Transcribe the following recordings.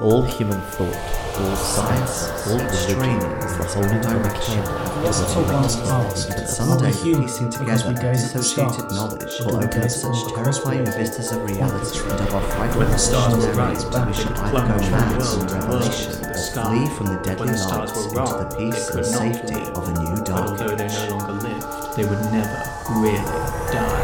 All human thought, all science, all religion is the holding of a candle Let's to talk the once light. past. But someday piecing together we of gaze at the associated knowledge will open gaze such terrifying vistas of reality and of our frightful When the stars were right, we into either go mad in revelation or flee from the deadly When the stars lights into the peace and safety of a new dark although they no longer lived, they would never really die.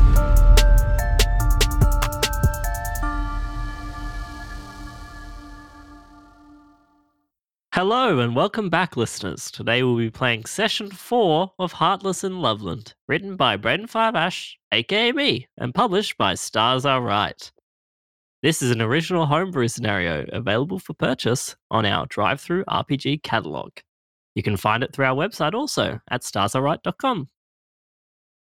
Hello and welcome back, listeners. Today we'll be playing session four of Heartless in Loveland, written by Braden Five Ash, aka me, and published by Stars Are Right. This is an original homebrew scenario available for purchase on our DriveThruRPG catalog. You can find it through our website also at starsareright.com.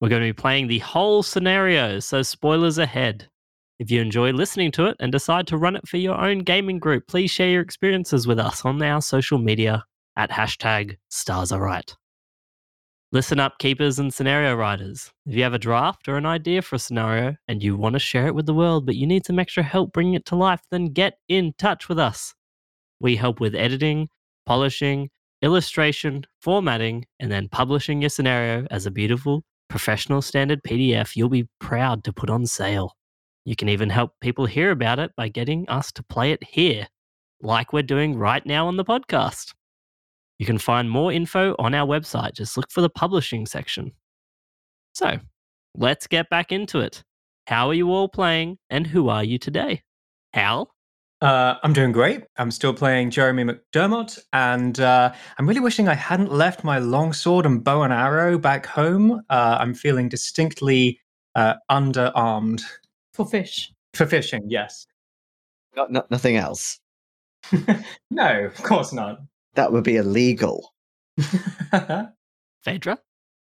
We're going to be playing the whole scenario, so spoilers ahead. If you enjoy listening to it and decide to run it for your own gaming group, please share your experiences with us on our social media at hashtag stars are right. Listen up, keepers and scenario writers. If you have a draft or an idea for a scenario and you want to share it with the world, but you need some extra help bringing it to life, then get in touch with us. We help with editing, polishing, illustration, formatting, and then publishing your scenario as a beautiful, professional standard PDF you'll be proud to put on sale. You can even help people hear about it by getting us to play it here, like we're doing right now on the podcast. You can find more info on our website. Just look for the publishing section. So, let's get back into it. How are you all playing, and who are you today? Hal? Uh, I'm doing great. I'm still playing Jeremy McDermott, and uh, I'm really wishing I hadn't left my longsword and bow and arrow back home. Uh, I'm feeling distinctly uh, underarmed For fish. for fishing. Yes. Got no- nothing else. no, of course not. That would be illegal. Phaedra?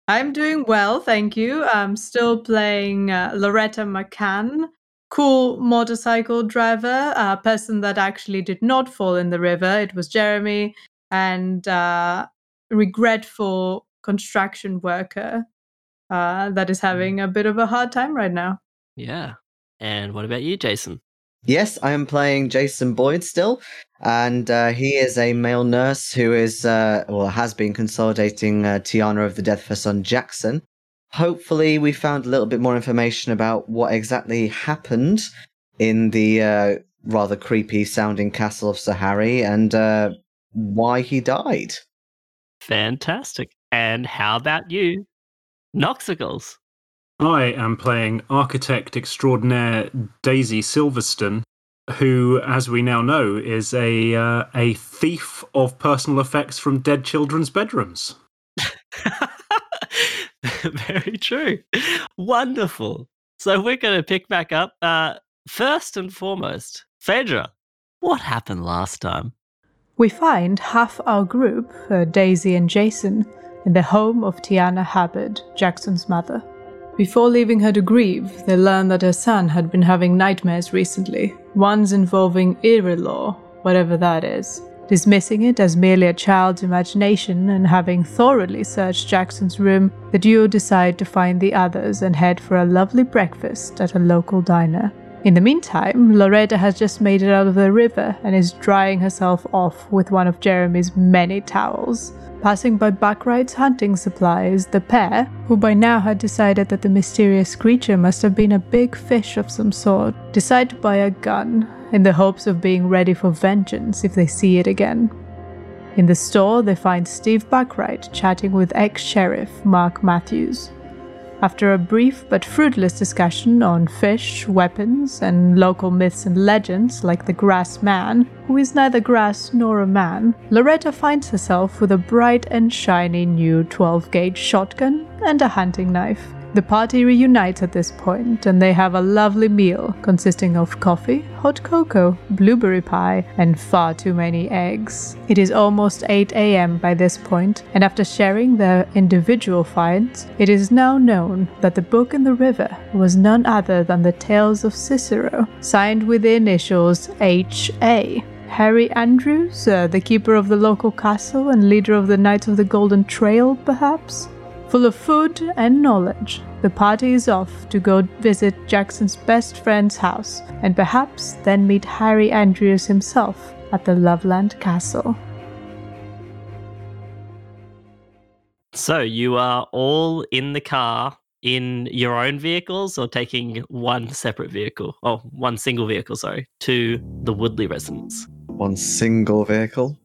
I'm doing well, thank you. I'm still playing uh, Loretta McCann, cool motorcycle driver, a person that actually did not fall in the river. It was Jeremy, and uh, regretful construction worker uh, that is having a bit of a hard time right now. Yeah. And what about you, Jason? Yes, I am playing Jason Boyd still, and uh, he is a male nurse who is, uh, well, has been consolidating uh, Tiana of the death of her son Jackson. Hopefully, we found a little bit more information about what exactly happened in the uh, rather creepy sounding castle of Sahari and uh, why he died. Fantastic. And how about you, Noxicals? I am playing architect extraordinaire Daisy Silverstone, who, as we now know, is a uh, a thief of personal effects from dead children's bedrooms. Very true. Wonderful. So we're going to pick back up. Uh, first and foremost, Phaedra, what happened last time? We find half our group, uh, Daisy and Jason, in the home of Tiana Hubbard, Jackson's mother. Before leaving her to grieve, they learn that her son had been having nightmares recently, ones involving Law, whatever that is. Dismissing it as merely a child's imagination and having thoroughly searched Jackson's room, the duo decide to find the others and head for a lovely breakfast at a local diner. In the meantime, Loretta has just made it out of the river and is drying herself off with one of Jeremy's many towels. Passing by Buckwright's hunting supplies, the pair, who by now had decided that the mysterious creature must have been a big fish of some sort, decide to buy a gun in the hopes of being ready for vengeance if they see it again. In the store, they find Steve Buckwright chatting with ex sheriff Mark Matthews. After a brief but fruitless discussion on fish, weapons, and local myths and legends like the Grass Man, who is neither grass nor a man, Loretta finds herself with a bright and shiny new 12 gauge shotgun and a hunting knife. The party reunites at this point and they have a lovely meal consisting of coffee, hot cocoa, blueberry pie, and far too many eggs. It is almost 8 am by this point, and after sharing their individual finds, it is now known that the book in the river was none other than the Tales of Cicero, signed with the initials H.A. Harry Andrews, uh, the keeper of the local castle and leader of the Knights of the Golden Trail, perhaps? Full of food and knowledge, the party is off to go visit Jackson's best friend's house and perhaps then meet Harry Andrews himself at the Loveland Castle. So you are all in the car in your own vehicles or taking one separate vehicle, oh, one single vehicle, sorry, to the Woodley residence. One single vehicle.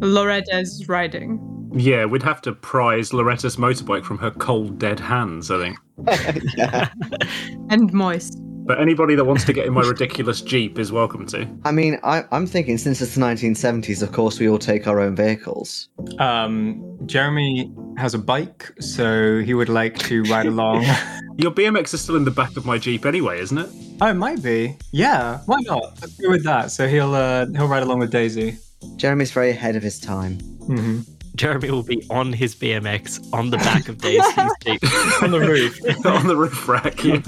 Loretta's riding. Yeah, we'd have to prize Loretta's motorbike from her cold, dead hands, I think. yeah. And moist. But anybody that wants to get in my ridiculous Jeep is welcome to. I mean, I, I'm thinking since it's the 1970s, of course, we all take our own vehicles. Um, Jeremy has a bike, so he would like to ride along. Your BMX is still in the back of my Jeep anyway, isn't it? oh, it might be. Yeah, why not? Let's go with that. So he'll uh, he'll ride along with Daisy. Jeremy's very ahead of his time. hmm Jeremy will be on his BMX on the back of Daisy's Jeep. On the roof. On the roof rack, yeah.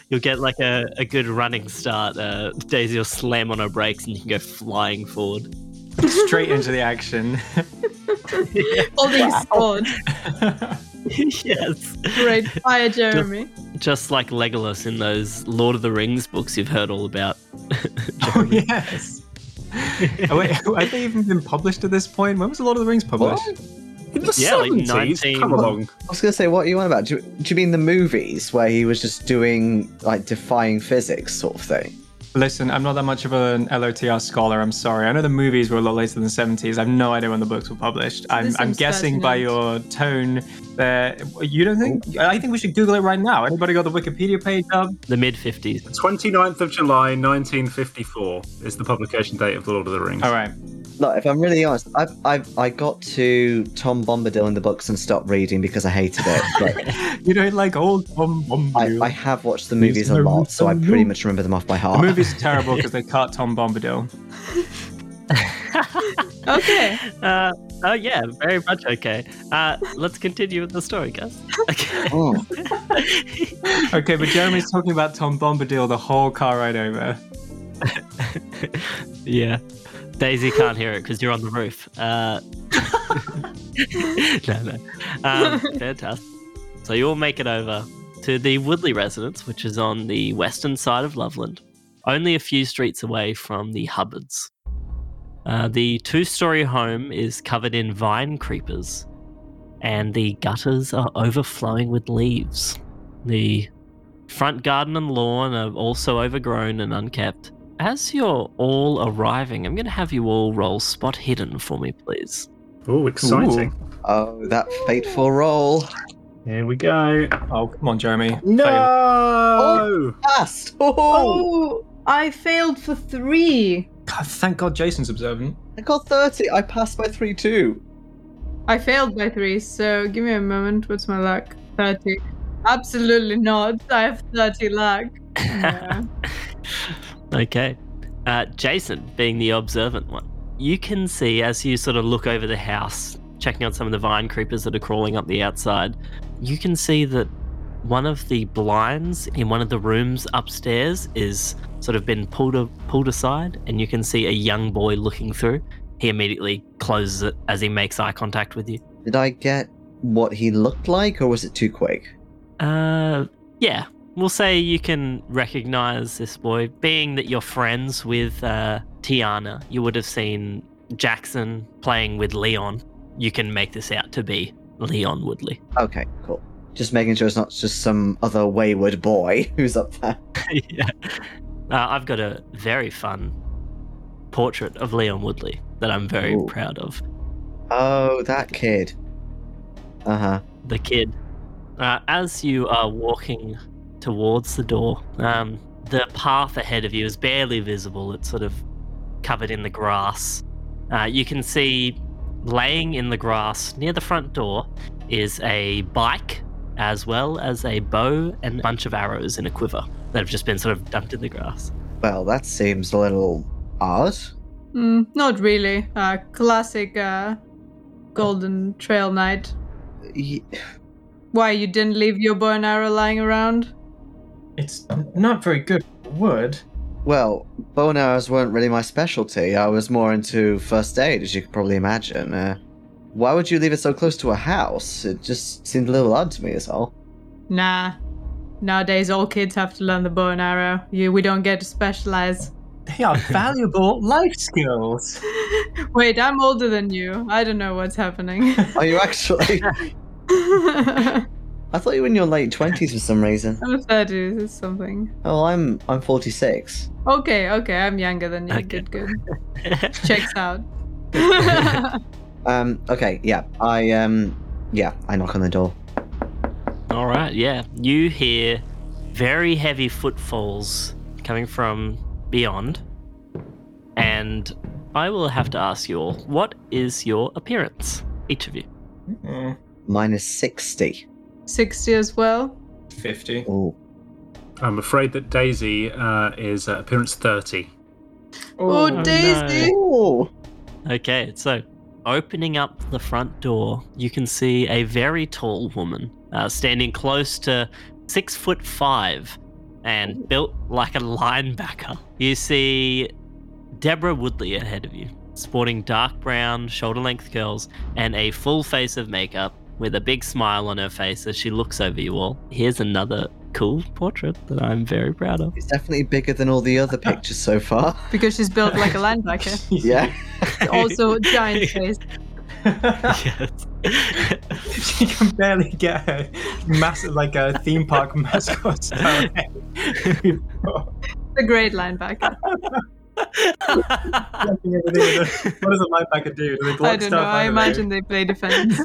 You'll get like a, a good running start. Uh, Daisy will slam on her brakes and you can go flying forward. Straight into the action. Holding sword. yes. Great fire, Jeremy. Just like Legolas in those Lord of the Rings books you've heard all about. oh, yes. Oh, wait, have they even been published at this point? When was The Lord of the Rings published? In the Yeah, like 19 come along. I was going to say, what are you on about? Do, do you mean the movies where he was just doing, like, defying physics sort of thing? Listen, I'm not that much of an LOTR scholar. I'm sorry. I know the movies were a lot later than the 70s. I have no idea when the books were published. I'm, I'm seems guessing by your tone that you don't think. I think we should Google it right now. Anybody got the Wikipedia page up? the mid 50s. 29th of July, 1954 is the publication date of The Lord of the Rings. All right. Look, if I'm really honest, I've, I've, I got to Tom Bombadil in the books and stopped reading because I hated it. But You don't like old Tom I, Bombadil. I have watched the movies a lot, so I pretty much remember them off by heart. the movies are terrible because they cut Tom Bombadil. Okay. Uh, oh, yeah, very much okay. Uh, let's continue with the story, guys. Okay. Oh, Okay, but Jeremy's talking about Tom Bombadil the whole car ride over. yeah. Daisy can't hear it because you're on the roof. Uh, no, no. Um, fantastic. So you all make it over to the Woodley residence, which is on the western side of Loveland, only a few streets away from the Hubbards. Uh, the two story home is covered in vine creepers, and the gutters are overflowing with leaves. The front garden and lawn are also overgrown and unkept. As you're all arriving, I'm going to have you all roll spot hidden for me, please. Oh, exciting. oh, that fateful roll. Here we go. Oh, come on, Jeremy. No! Fail. Oh, passed! Oh, Oh, I failed for three. God, thank God Jason's observant. I got 30. I passed by 3 too. I failed by three, so give me a moment. What's my luck? 30. Absolutely not. I have 30 luck. Yeah. Okay. Uh, Jason, being the observant one, you can see as you sort of look over the house, checking out some of the vine creepers that are crawling up the outside, you can see that one of the blinds in one of the rooms upstairs is sort of been pulled a, pulled aside, and you can see a young boy looking through. He immediately closes it as he makes eye contact with you. Did I get what he looked like, or was it too quick? Uh, yeah. We'll say you can recognize this boy. Being that you're friends with uh, Tiana, you would have seen Jackson playing with Leon. You can make this out to be Leon Woodley. Okay, cool. Just making sure it's not just some other wayward boy who's up there. yeah. Uh, I've got a very fun portrait of Leon Woodley that I'm very Ooh. proud of. Oh, that kid. Uh huh. the kid. Uh, as you are walking towards the door, um, the path ahead of you is barely visible. It's sort of covered in the grass. Uh, you can see laying in the grass near the front door is a bike, as well as a bow and a bunch of arrows in a quiver that have just been sort of dumped in the grass. Well, that seems a little odd. Mm, not really. Uh, classic uh, Golden Trail Knight. Y- Why, you didn't leave your bow and arrow lying around? It's not very good wood. Well, bow and arrows weren't really my specialty. I was more into first aid, as you could probably imagine. Uh, why would you leave it so close to a house? It just seemed a little odd to me, is all. Nah. Nowadays, all kids have to learn the bow and arrow. You, we don't get to specialize. They are valuable life skills. Wait, I'm older than you. I don't know what's happening. Are you actually? I'm thought you were in your late twenties for some reason. I'm 30 or something. Oh, I'm I'm 46. Okay, okay, I'm younger than you. Okay. Good, good. Checks out. Um. Okay. Yeah. I um. Yeah. I knock on the door. All right, yeah. You hear very heavy footfalls coming from beyond. And I will have to ask you all, what is your appearance? Each of you. Mm, Minus 60. 60 as well. 50. Oh. I'm afraid that Daisy uh, is uh, appearance 30. Oh, no. Daisy! Oh. Okay, so opening up the front door, you can see a very tall woman uh, standing close to six foot five and built like a linebacker. You see Deborah Woodley ahead of you, sporting dark brown, shoulder length curls and a full face of makeup with a big smile on her face as she looks over you all. Here's another cool portrait that I'm very proud of. It's definitely bigger than all the other pictures so far. Because she's built like a linebacker. Yeah. Also, giant face. yes. she can barely get her massive, like a theme park mascot. the great linebacker. what does a linebacker do? Do they block I don't stuff? know. I imagine they play defense.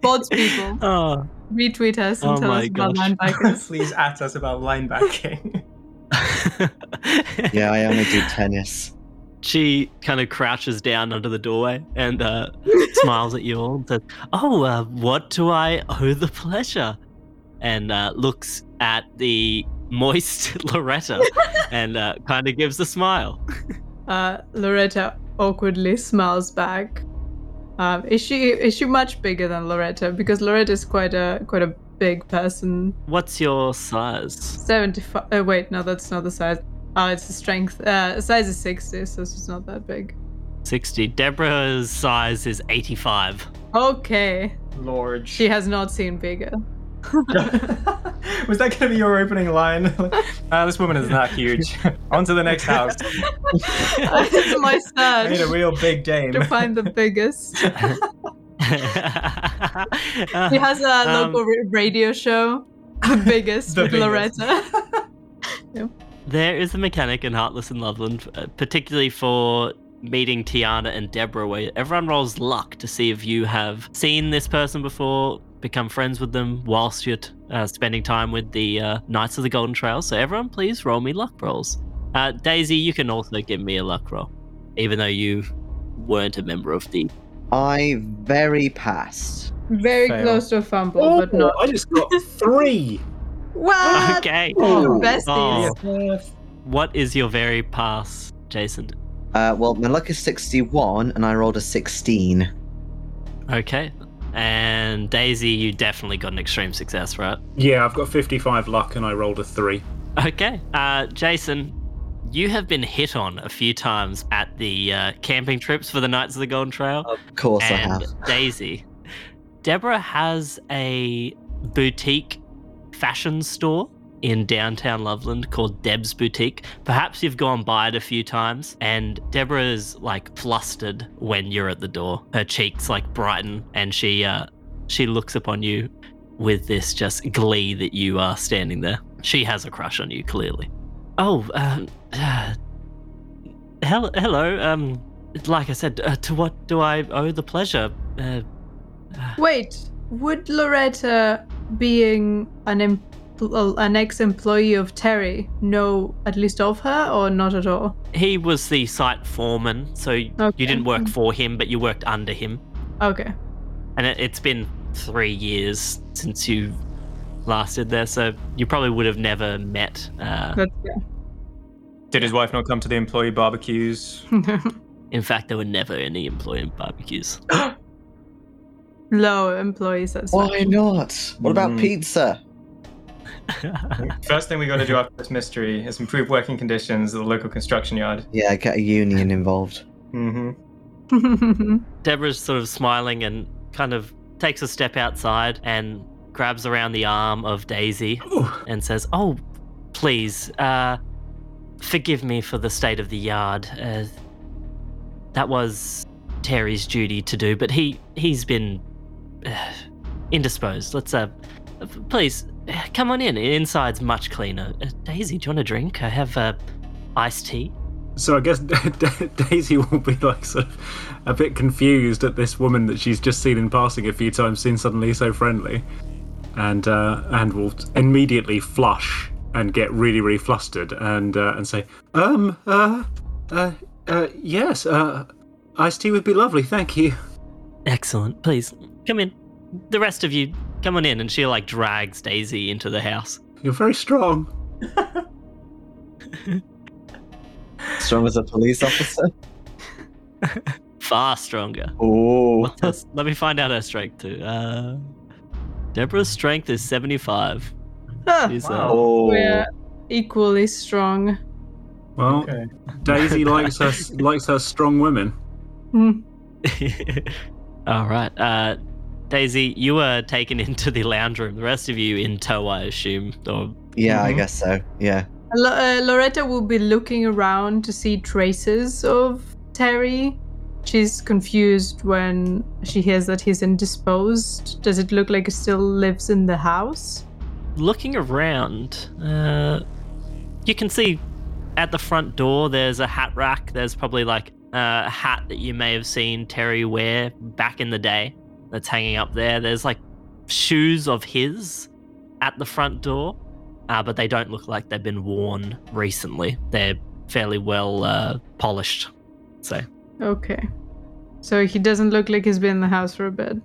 Bots people. Oh. Retweet us and Oh tell my us about gosh. linebackers. Please at us about linebacking. Yeah, I only do tennis. She kind of crouches down under the doorway and uh, smiles at you all and says, Oh, uh, what do I owe the pleasure? And uh, looks at the moist Loretta and uh, kind of gives a smile. Uh, Loretta awkwardly smiles back. Um, is she is she much bigger than Loretta? Because Loretta is quite a quite a big person. What's your size? Seventy five. Oh wait, no, that's not the size. Oh, it's the strength. Uh, size is sixty, so she's not that big. 60. Deborah's size is 85. Okay, Lord. she has not seen bigger. Was that going to be your opening line? Ah, this woman is not huge. On to the next house. it's my I need a real big dame. to find the biggest. She has a Um, local radio show. The biggest The with biggest. Loretta. There is a mechanic in Heartless and Loveland, uh, particularly for meeting Tiana and Deborah, where everyone rolls luck to see if you have seen this person before, become friends with them whilst you're t- uh, spending time with the uh, Knights of the Golden Trail. So everyone, please roll me luck rolls. Uh, Daisy, you can also give me a luck roll, even though you weren't a member of the. I very passed. Very Fail. close to a fumble, Oh, but not. I just got three. What? Okay. Oh. Besties. Oh, what is your very pass, Jason? Uh, well, my luck is 61, and I rolled a 16. Okay. And Daisy, you definitely got an extreme success, right? Yeah, I've got 55 luck and I rolled a three. Okay. Uh, Jason, you have been hit on a few times at the uh, camping trips for the Knights of the Golden Trail. Of course I have. Daisy, Deborah has a boutique fashion store in downtown Loveland called Deb's Boutique. Perhaps you've gone by it a few times, and Deborah is like flustered when you're at the door. Her cheeks like brighten, and she uh, she looks upon you with this just glee that you are standing there. She has a crush on you, clearly. Oh, um, uh, hello, hello. Um, like I said, uh, to what do I owe the pleasure? Uh, Wait, would Loretta, being an em- an ex-employee of Terry, know at least of her, or not at all? He was the site foreman, so Okay. you didn't work for him, but you worked under him. Okay. And it, it's been three years since you last did there, so you probably would have never met. Uh, That's yeah. Did his wife not come to the employee barbecues? in fact, there were never any employee barbecues. Low employees as Why not? What about Mm. pizza? First thing we got to do after this mystery is improve working conditions at the local construction yard. Yeah, get a union involved. Mm-hmm. Deborah's sort of smiling and kind of takes a step outside and grabs around the arm of Daisy Oh, and says, "Oh, please, uh, forgive me for the state of the yard. Uh, that was Terry's duty to do, but he he's been uh, indisposed. Let's uh, please come on in. Inside's much cleaner. Uh, Daisy, do you want a drink? I have uh, iced tea. So I guess Daisy will be like sort of a bit confused at this woman that she's just seen in passing a few times, seen suddenly so friendly, and uh, and will immediately flush and get really really flustered and uh, and say, um, uh, uh, uh, yes, uh, iced tea would be lovely, thank you. Excellent. Please come in. The rest of you, come on in. And she like drags Daisy into the house. You're very strong. Strong as a police officer. Far stronger. Oh, let me find out her strength too. Uh, Deborah's strength is 75. Ah, She's, Wow. oh. we're equally strong. Well, Okay. Daisy likes her likes her strong women. Hmm. uh, All right. Uh, Daisy, you were taken into the lounge room. The rest of you in tow, I assume. Or Yeah, I Mhm. guess so. Yeah. Lo- uh, Loretta will be looking around to see traces of Terry. She's confused when she hears that he's indisposed. Does it look like he still lives in the house? looking around, uh, you can see at the front door there's a hat rack. There's probably like a hat that you may have seen Terry wear back in the day that's hanging up there. There's like shoes of his at the front door, uh, but they don't look like they've been worn recently. They're fairly well uh, polished. So, Okay. So he doesn't look like he's been in the house for a bit.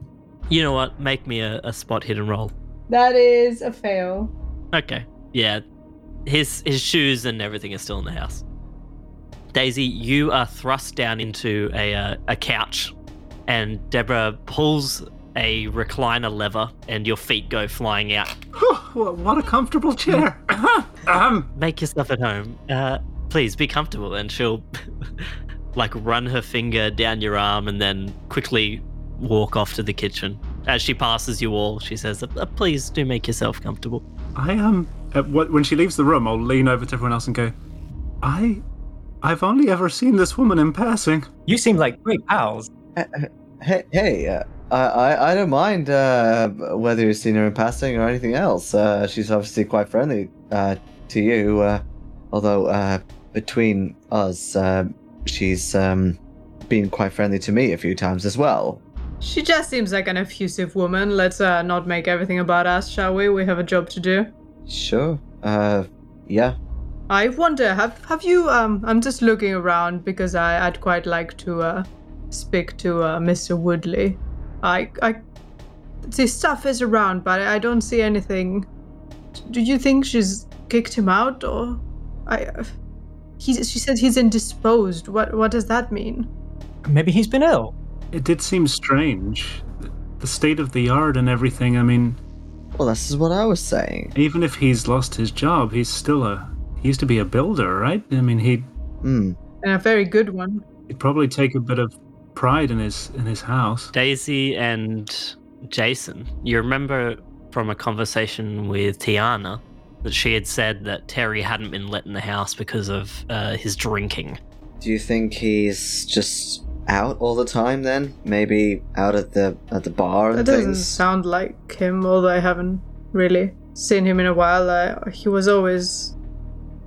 you know what? Make me a, a spot hidden roll. That is a fail. Okay. Yeah. His his shoes and everything is still in the house. Daisy, you are thrust down into a uh, a couch, and Deborah pulls a recliner lever, and your feet go flying out. what what a comfortable chair. um, Make yourself at home. Uh, please be comfortable, and she'll like run her finger down your arm, and then quickly walk off to the kitchen. As she passes you all, she says, "Uh, "Please do make yourself comfortable." I um, uh, when she leaves the room, I'll lean over to everyone else and go, I, I've only ever seen this woman in passing. You seem like great pals. Hey, hey uh, I, I, I don't mind uh, whether you've seen her in passing or anything else. Uh, she's obviously quite friendly uh, to you, uh, although uh, between us, uh, she's um, been quite friendly to me a few times as well. She just seems like an effusive woman. Let's uh, not make everything about us, shall we? We have a job to do. Sure. Uh, yeah. I wonder, have have you? Um, I'm just looking around because I, I'd quite like to uh, speak to uh, Mr. Woodley. I, I, the stuff is around, but I don't see anything. Do you think she's kicked him out, or I? He, she said he's indisposed. What what does that mean? Maybe he's been ill. It did seem strange, the state of the yard and everything. I mean, Well, this is what I was saying. even if he's lost his job, he's still a. He used to be a builder, right? I mean, he'd Hmm. And a very good one. he'd probably take a bit of pride in his in his house. Daisy and Jason, you remember from a conversation with Tiana that she had said that Terry hadn't been let in the house because of uh, his drinking. Do you think he's just out all the time then? Maybe out at the at the bar and That doesn't things? sound like him, although I haven't really seen him in a while. Uh, he was always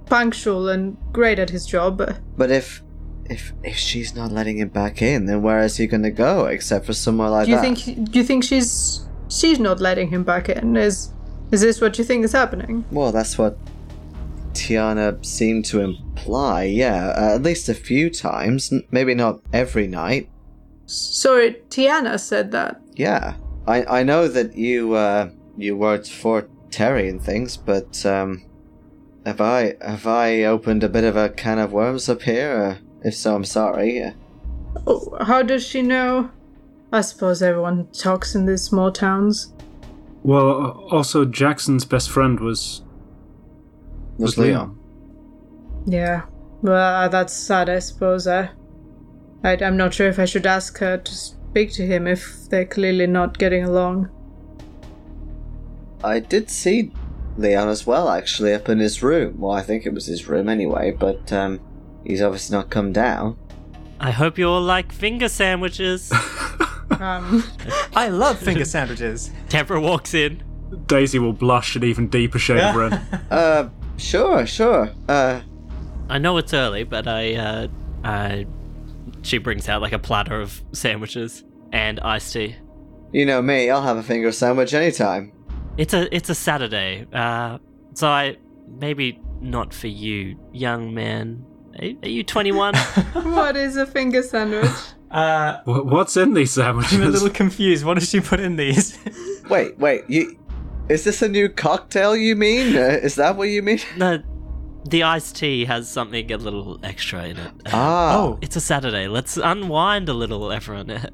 punctual and great at his job. But if if if she's not letting him back in, then where is he going to go except for somewhere like Do you that? think do you think she's she's not letting him back in? Is is this what you think is happening? Well, that's what Tiana seemed to imply. Yeah, uh, at least a few times. N- maybe not every night. Sorry, Tiana said that. Yeah, I I know that you uh you worked for Terry and things, but um, have I have I opened a bit of a can of worms up here? Uh, if so, I'm sorry. Uh, Oh, how does she know? I suppose everyone talks in these small towns. Well, uh, also Jackson's best friend was was Leon. Yeah. Well, that's sad, I suppose. I, I, I'm not sure if I should ask her to speak to him if they're clearly not getting along. I did see Leon as well, actually, up in his room. Well, I think it was his room anyway, but um, he's obviously not come down. I hope you all like finger sandwiches. Um, I love finger sandwiches. Deborah walks in. Daisy will blush an even deeper shade of red. Uh, sure, sure. Uh, I know it's early, but I, uh, I, she brings out like a platter of sandwiches and iced tea. you know me, I'll have a finger sandwich anytime. It's a, it's a Saturday. Uh, so I maybe not for you, young man. Are, are you 21? what is a finger sandwich? Uh, Wha- What's in these sandwiches? I'm a little confused. What did she put in these? Wait, wait, you. Is this a new cocktail you mean? Uh, is that what you mean? no, the iced tea has something a little extra in it. Ah, oh, It's a Saturday. Let's unwind a little, everyone.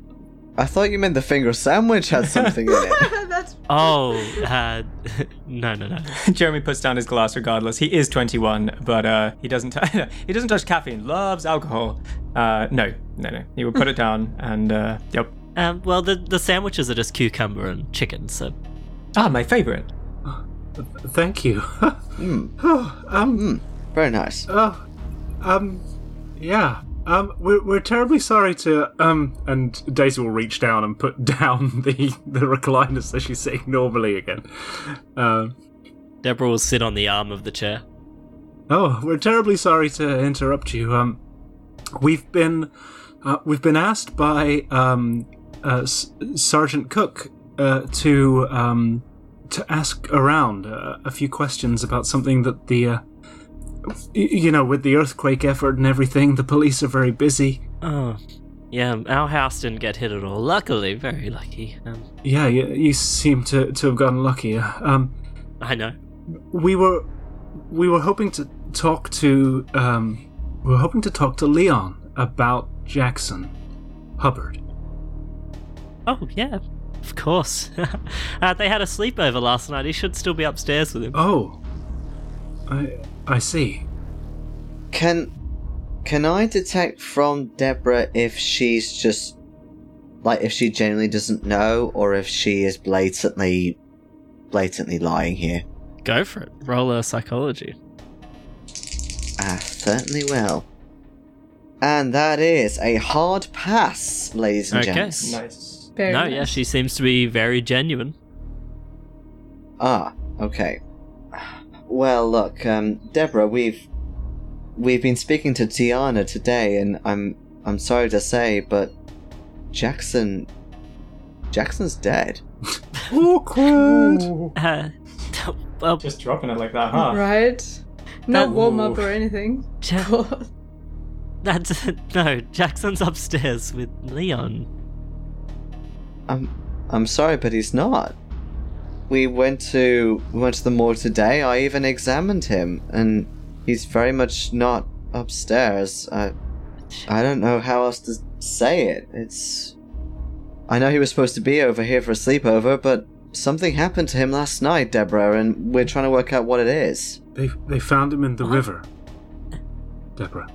I thought you meant the finger sandwich had something in it. That's Oh, uh, no, no, no. Jeremy puts down his glass regardless. He is 21, but uh, he doesn't. T- he doesn't touch caffeine. Loves alcohol. Uh, no, no, no. He will put it down and uh, yep. Um, well, the the sandwiches are just cucumber and chicken, so Ah, my favorite. Thank you. Hmm, um, very nice. oh, um, yeah. Um, we're, we're terribly sorry to, um, and Daisy will reach down and put down the, the recliner so she's sitting normally again. Um, Deborah will sit on the arm of the chair. Oh, we're terribly sorry to interrupt you. Um, we've been uh, we've been asked by um, uh, S- Sergeant Cook uh, to um, to ask around uh, a few questions about something that the uh, you know with the earthquake effort and everything. The police are very busy. Oh, yeah. Our house didn't get hit at all. Luckily, very lucky. Um, Yeah, you, you seem to, to have gotten lucky. Um, I know. we were we were hoping to talk to um, we were hoping to talk to Leon about Jackson Hubbard. Oh yeah, of course. uh, they had a sleepover last night. He should still be upstairs with him. Oh, I I see. Can can I detect from Deborah if she's just like if she genuinely doesn't know or if she is blatantly blatantly lying here? Go for it. Roll a psychology. Ah, certainly will. And that is a hard pass, ladies and Okay. gents. Nice. very no, nice. yeah, she seems to be very genuine. Ah, okay. Well, look, um, Deborah, we've we've been speaking to Tiana today, and I'm I'm sorry to say, but Jackson Jackson's dead. Awkward. Uh, well, Just dropping it like that, huh? Right? Not That- warm up or anything. Ja- that's no. Jackson's upstairs with Leon. I'm I'm sorry, but he's not. We went to we went to the morgue today. I even examined him, and he's very much not upstairs. I I don't know how else to say it. It's I know he was supposed to be over here for a sleepover, but something happened to him last night, Deborah, and we're trying to work out what it is. They they found him in the What? river. Deborah.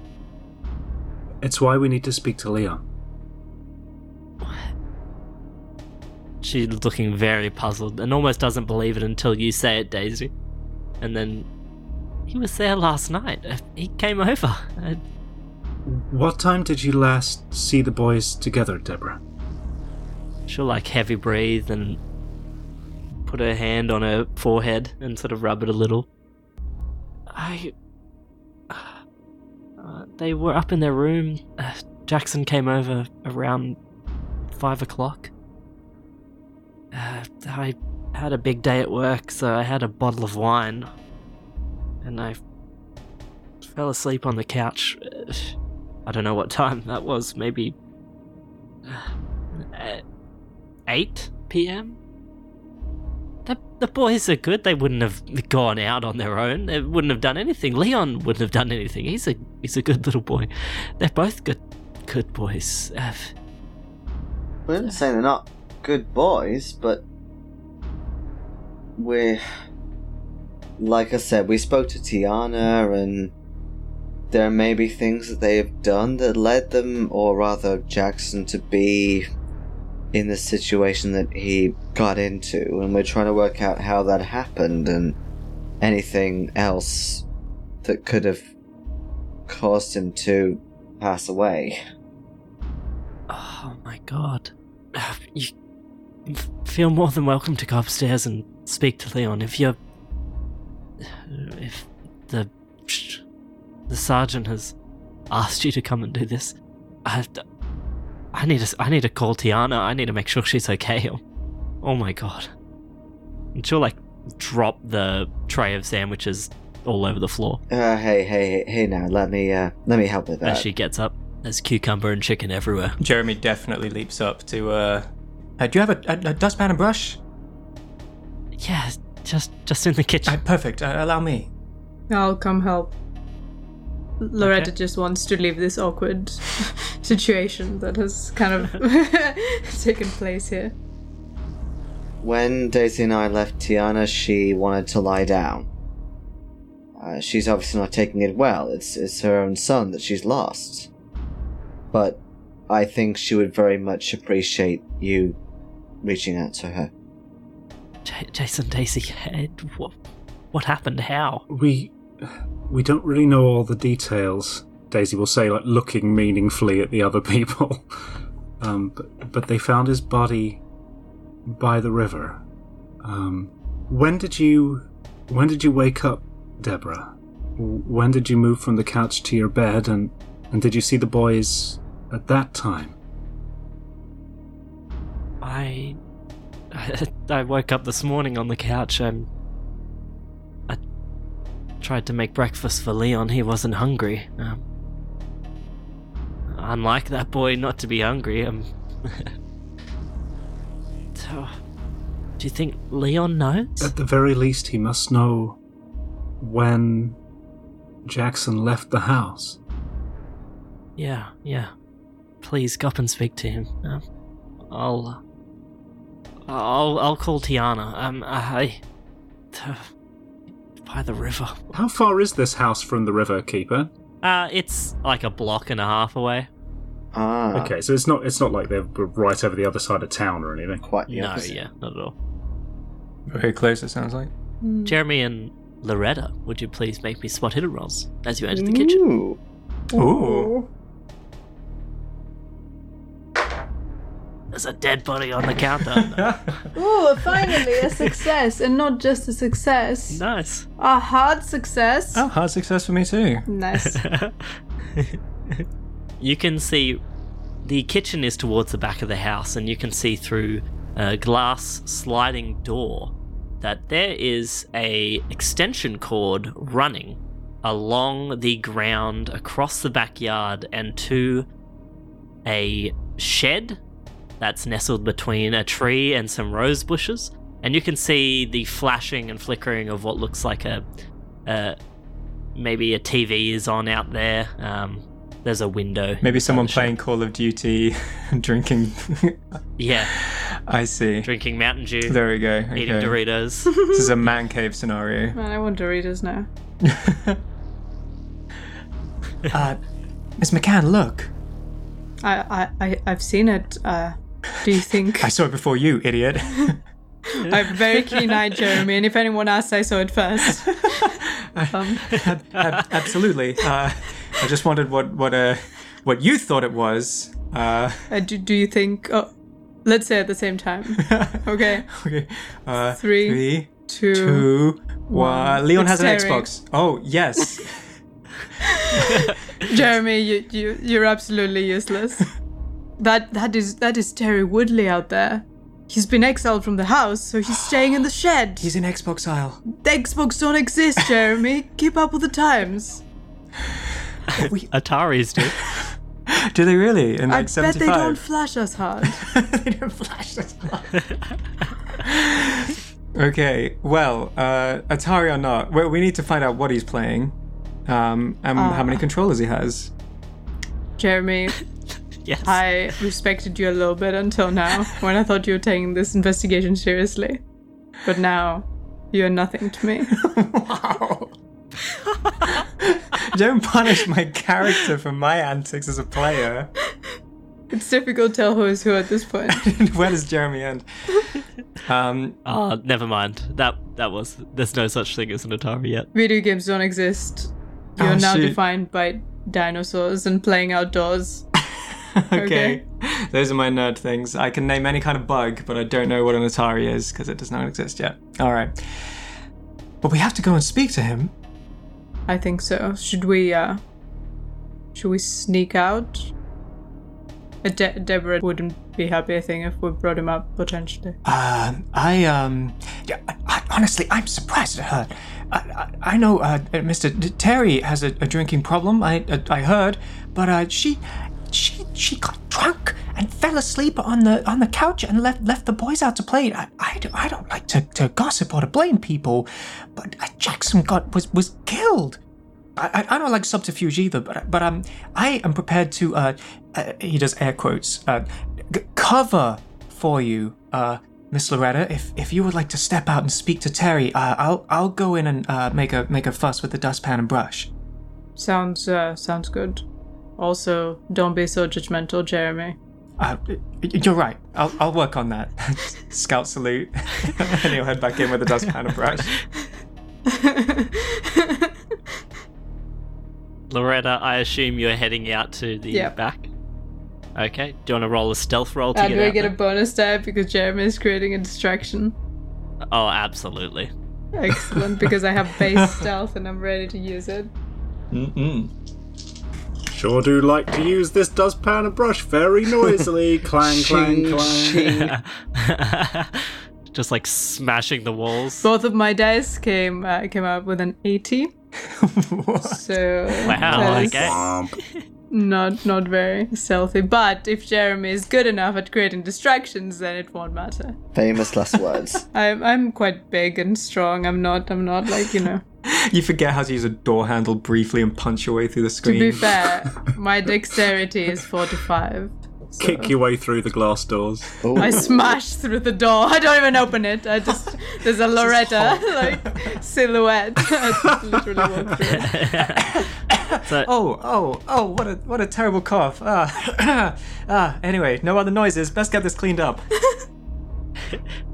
It's why we need to speak to Leon. She's looking very puzzled and almost doesn't believe it until you say it, Daisy. And then he was there last night. Uh, He came over. Uh, What time did you last see the boys together, Deborah? She'll like heavy breathe and put her hand on her forehead and sort of rub it a little. I. Uh, they were up in their room. Uh, Jackson came over around five o'clock. I had a big day at work, so I had a bottle of wine, and I fell asleep on the couch. I don't know what time that was. Maybe uh, eight p.m. The, the boys are good. They wouldn't have gone out on their own. They wouldn't have done anything. Leon wouldn't have done anything. He's a he's a good little boy. They're both good good boys. Uh, We didn't say they're not good boys, but we're like I said, we spoke to Tiana, and there may be things that they have done that led them, or rather Jackson, to be in the situation that he got into, and we're trying to work out how that happened and anything else that could have caused him to pass away. oh my god. You feel more than welcome to go upstairs and speak to Leon if you're. If the. The sergeant has asked you to come and do this. I, I need to. I need to call Tiana. I need to make sure she's okay. Oh, oh my god. And she'll like drop the tray of sandwiches all over the floor Uh, hey, hey, hey, hey! Now let me, uh, let me help with that. as she gets up. There's cucumber and chicken everywhere. Jeremy definitely leaps up to. Uh, uh, do you have a, a, a dustpan and brush? Yeah, just just in the kitchen. Uh, perfect. Uh, allow me. I'll come help. Loretta Okay. just wants to leave this awkward situation that has kind of taken place here. When Daisy and I left Tiana, she wanted to lie down. Uh, she's obviously not taking it well. It's it's her own son that she's lost. But I think she would very much appreciate you reaching out to her. J- Jason Daisy, what, what happened? How? We we don't really know all the details. Daisy will say, like looking meaningfully at the other people. Um, but but they found his body by the river. Um, when did you when did you wake up, Deborah? When did you move from the couch to your bed, and and did you see the boys at that time? I, I woke up this morning on the couch and I tried to make breakfast for Leon. He wasn't hungry. Um, unlike that boy, not to be hungry. Um, so, do you think Leon knows? At the very least, he must know when Jackson left the house. Yeah, yeah. Please go up and speak to him. Um, I'll, I'll, I'll call Tiana. Um, I, by the river. How far is this house from the river, Keeper? Uh, it's like a block and a half away. Ah, Okay, so it's not it's not like they're right over the other side of town or anything. quite the no, opposite. yeah, not at all. Very close. It sounds like. Jeremy and Loretta, would you please make me spot hidden rolls as you enter the kitchen? Ooh. Ooh. There's a dead body on the counter. Ooh, finally a success, and not just a success, nice. a hard success. Oh, hard success for me too. Nice. you can see the kitchen is towards the back of the house, and you can see through a glass sliding door that there is a extension cord running along the ground across the backyard and to a shed that's nestled between a tree and some rose bushes and you can see the flashing and flickering of what looks like a, a maybe a TV is on out there. Um, there's a window. Maybe someone inside the shed. playing Call of Duty, and drinking. Yeah, I see. drinking Mountain Dew, There we go. eating. Doritos. This is a man cave scenario. Man, I want Doritos now. uh, Miss McCann, look. I, I, I I've seen it. Uh, do you think I saw it before you, idiot. I have a very keen eye, Jeremy? And if anyone asks, I saw it first. um, Ab- ab- absolutely. Uh, I just wondered what what uh, what you thought it was. Uh, uh, do, do you think? Oh, let's say at the same time. Okay, okay. Uh, Three, three, two. two, one. one. Leon It's has an staring. Xbox. Oh yes. Jeremy, you, you you're absolutely useless. That that is that is Terry Woodley out there. He's been exiled from the house, so he's staying in the shed. He's in Xbox aisle. The Xbox don't exist, Jeremy. Keep up with the times. Ataris do. Do they really? In I like bet 75? they don't flash us hard. they don't flash us. Hard. okay, well, uh, Atari or not, well, we need to find out what he's playing, um, and how many controllers he has. Jeremy, Yes. I respected you a little bit until now, when I thought you were taking this investigation seriously. But now, you're nothing to me. wow. don't punish my character for my antics as a player. It's difficult to tell who is who at this point. Where does Jeremy end? Um, Ah, never mind. That that was. There's no such thing as an Atari yet. Video games don't exist. You're Oh, now shoot. defined by dinosaurs and playing outdoors. okay. Those are my nerd things. I can name any kind of bug, but I don't know what an Atari is because it does not exist yet. All right. But we have to go and speak to him. I think so. Should we, uh. Should we sneak out? Uh, De- Deborah wouldn't be happy, I think, if we brought him up, potentially. Um, I um, yeah, I, I, honestly, I'm surprised at her. I, I, I know uh, Mr. D- Terry has a, a drinking problem. I uh, I heard, but uh, she she she got drunk and fell asleep on the on the couch and left left the boys out to play. I I, don't- I don't like to, to gossip or to blame people, but uh, Jackson got was was killed. I, I- I don't like subterfuge either, but but um, I am prepared to uh, uh he does air quotes uh, g- cover for you, uh, Miss Loretta. If if you would like to step out and speak to Terry, uh, I'll I'll go in and uh, make a make a fuss with the dustpan and brush. Sounds, uh, sounds good. Also, don't be so judgmental, Jeremy. Uh, you're right. I'll I'll work on that. Scout salute, and he'll head back in with the dustpan and brush. Loretta, I assume you're heading out to the Yep. back. Okay. Do you want to roll a stealth roll to Uh, get do I out get a bonus die because Jeremy is creating a distraction? Oh, absolutely. Excellent, because I have base stealth and I'm ready to use it. Mm-mm. Sure do like to use this dustpan and brush very noisily. clang, clang, clang. Just like smashing the walls. Both of my dice came uh, came out with an 80, so Wow, okay. Womp. not not very stealthy. But if Jeremy is good enough at creating distractions, then it won't matter. Famous last words. I'm I'm quite big and strong. I'm not I'm not like you know. You forget how to use a door handle briefly and punch your way through the screen. To be fair, my dexterity is 45. So- Kick your way through the glass doors. Oh, I smash through the door. I don't even open it. I just there's a Loretta like silhouette. Literally walk through. So, Oh, oh, oh! What a what a terrible cough. Ah, ah. Anyway, no other noises. Best get this cleaned up.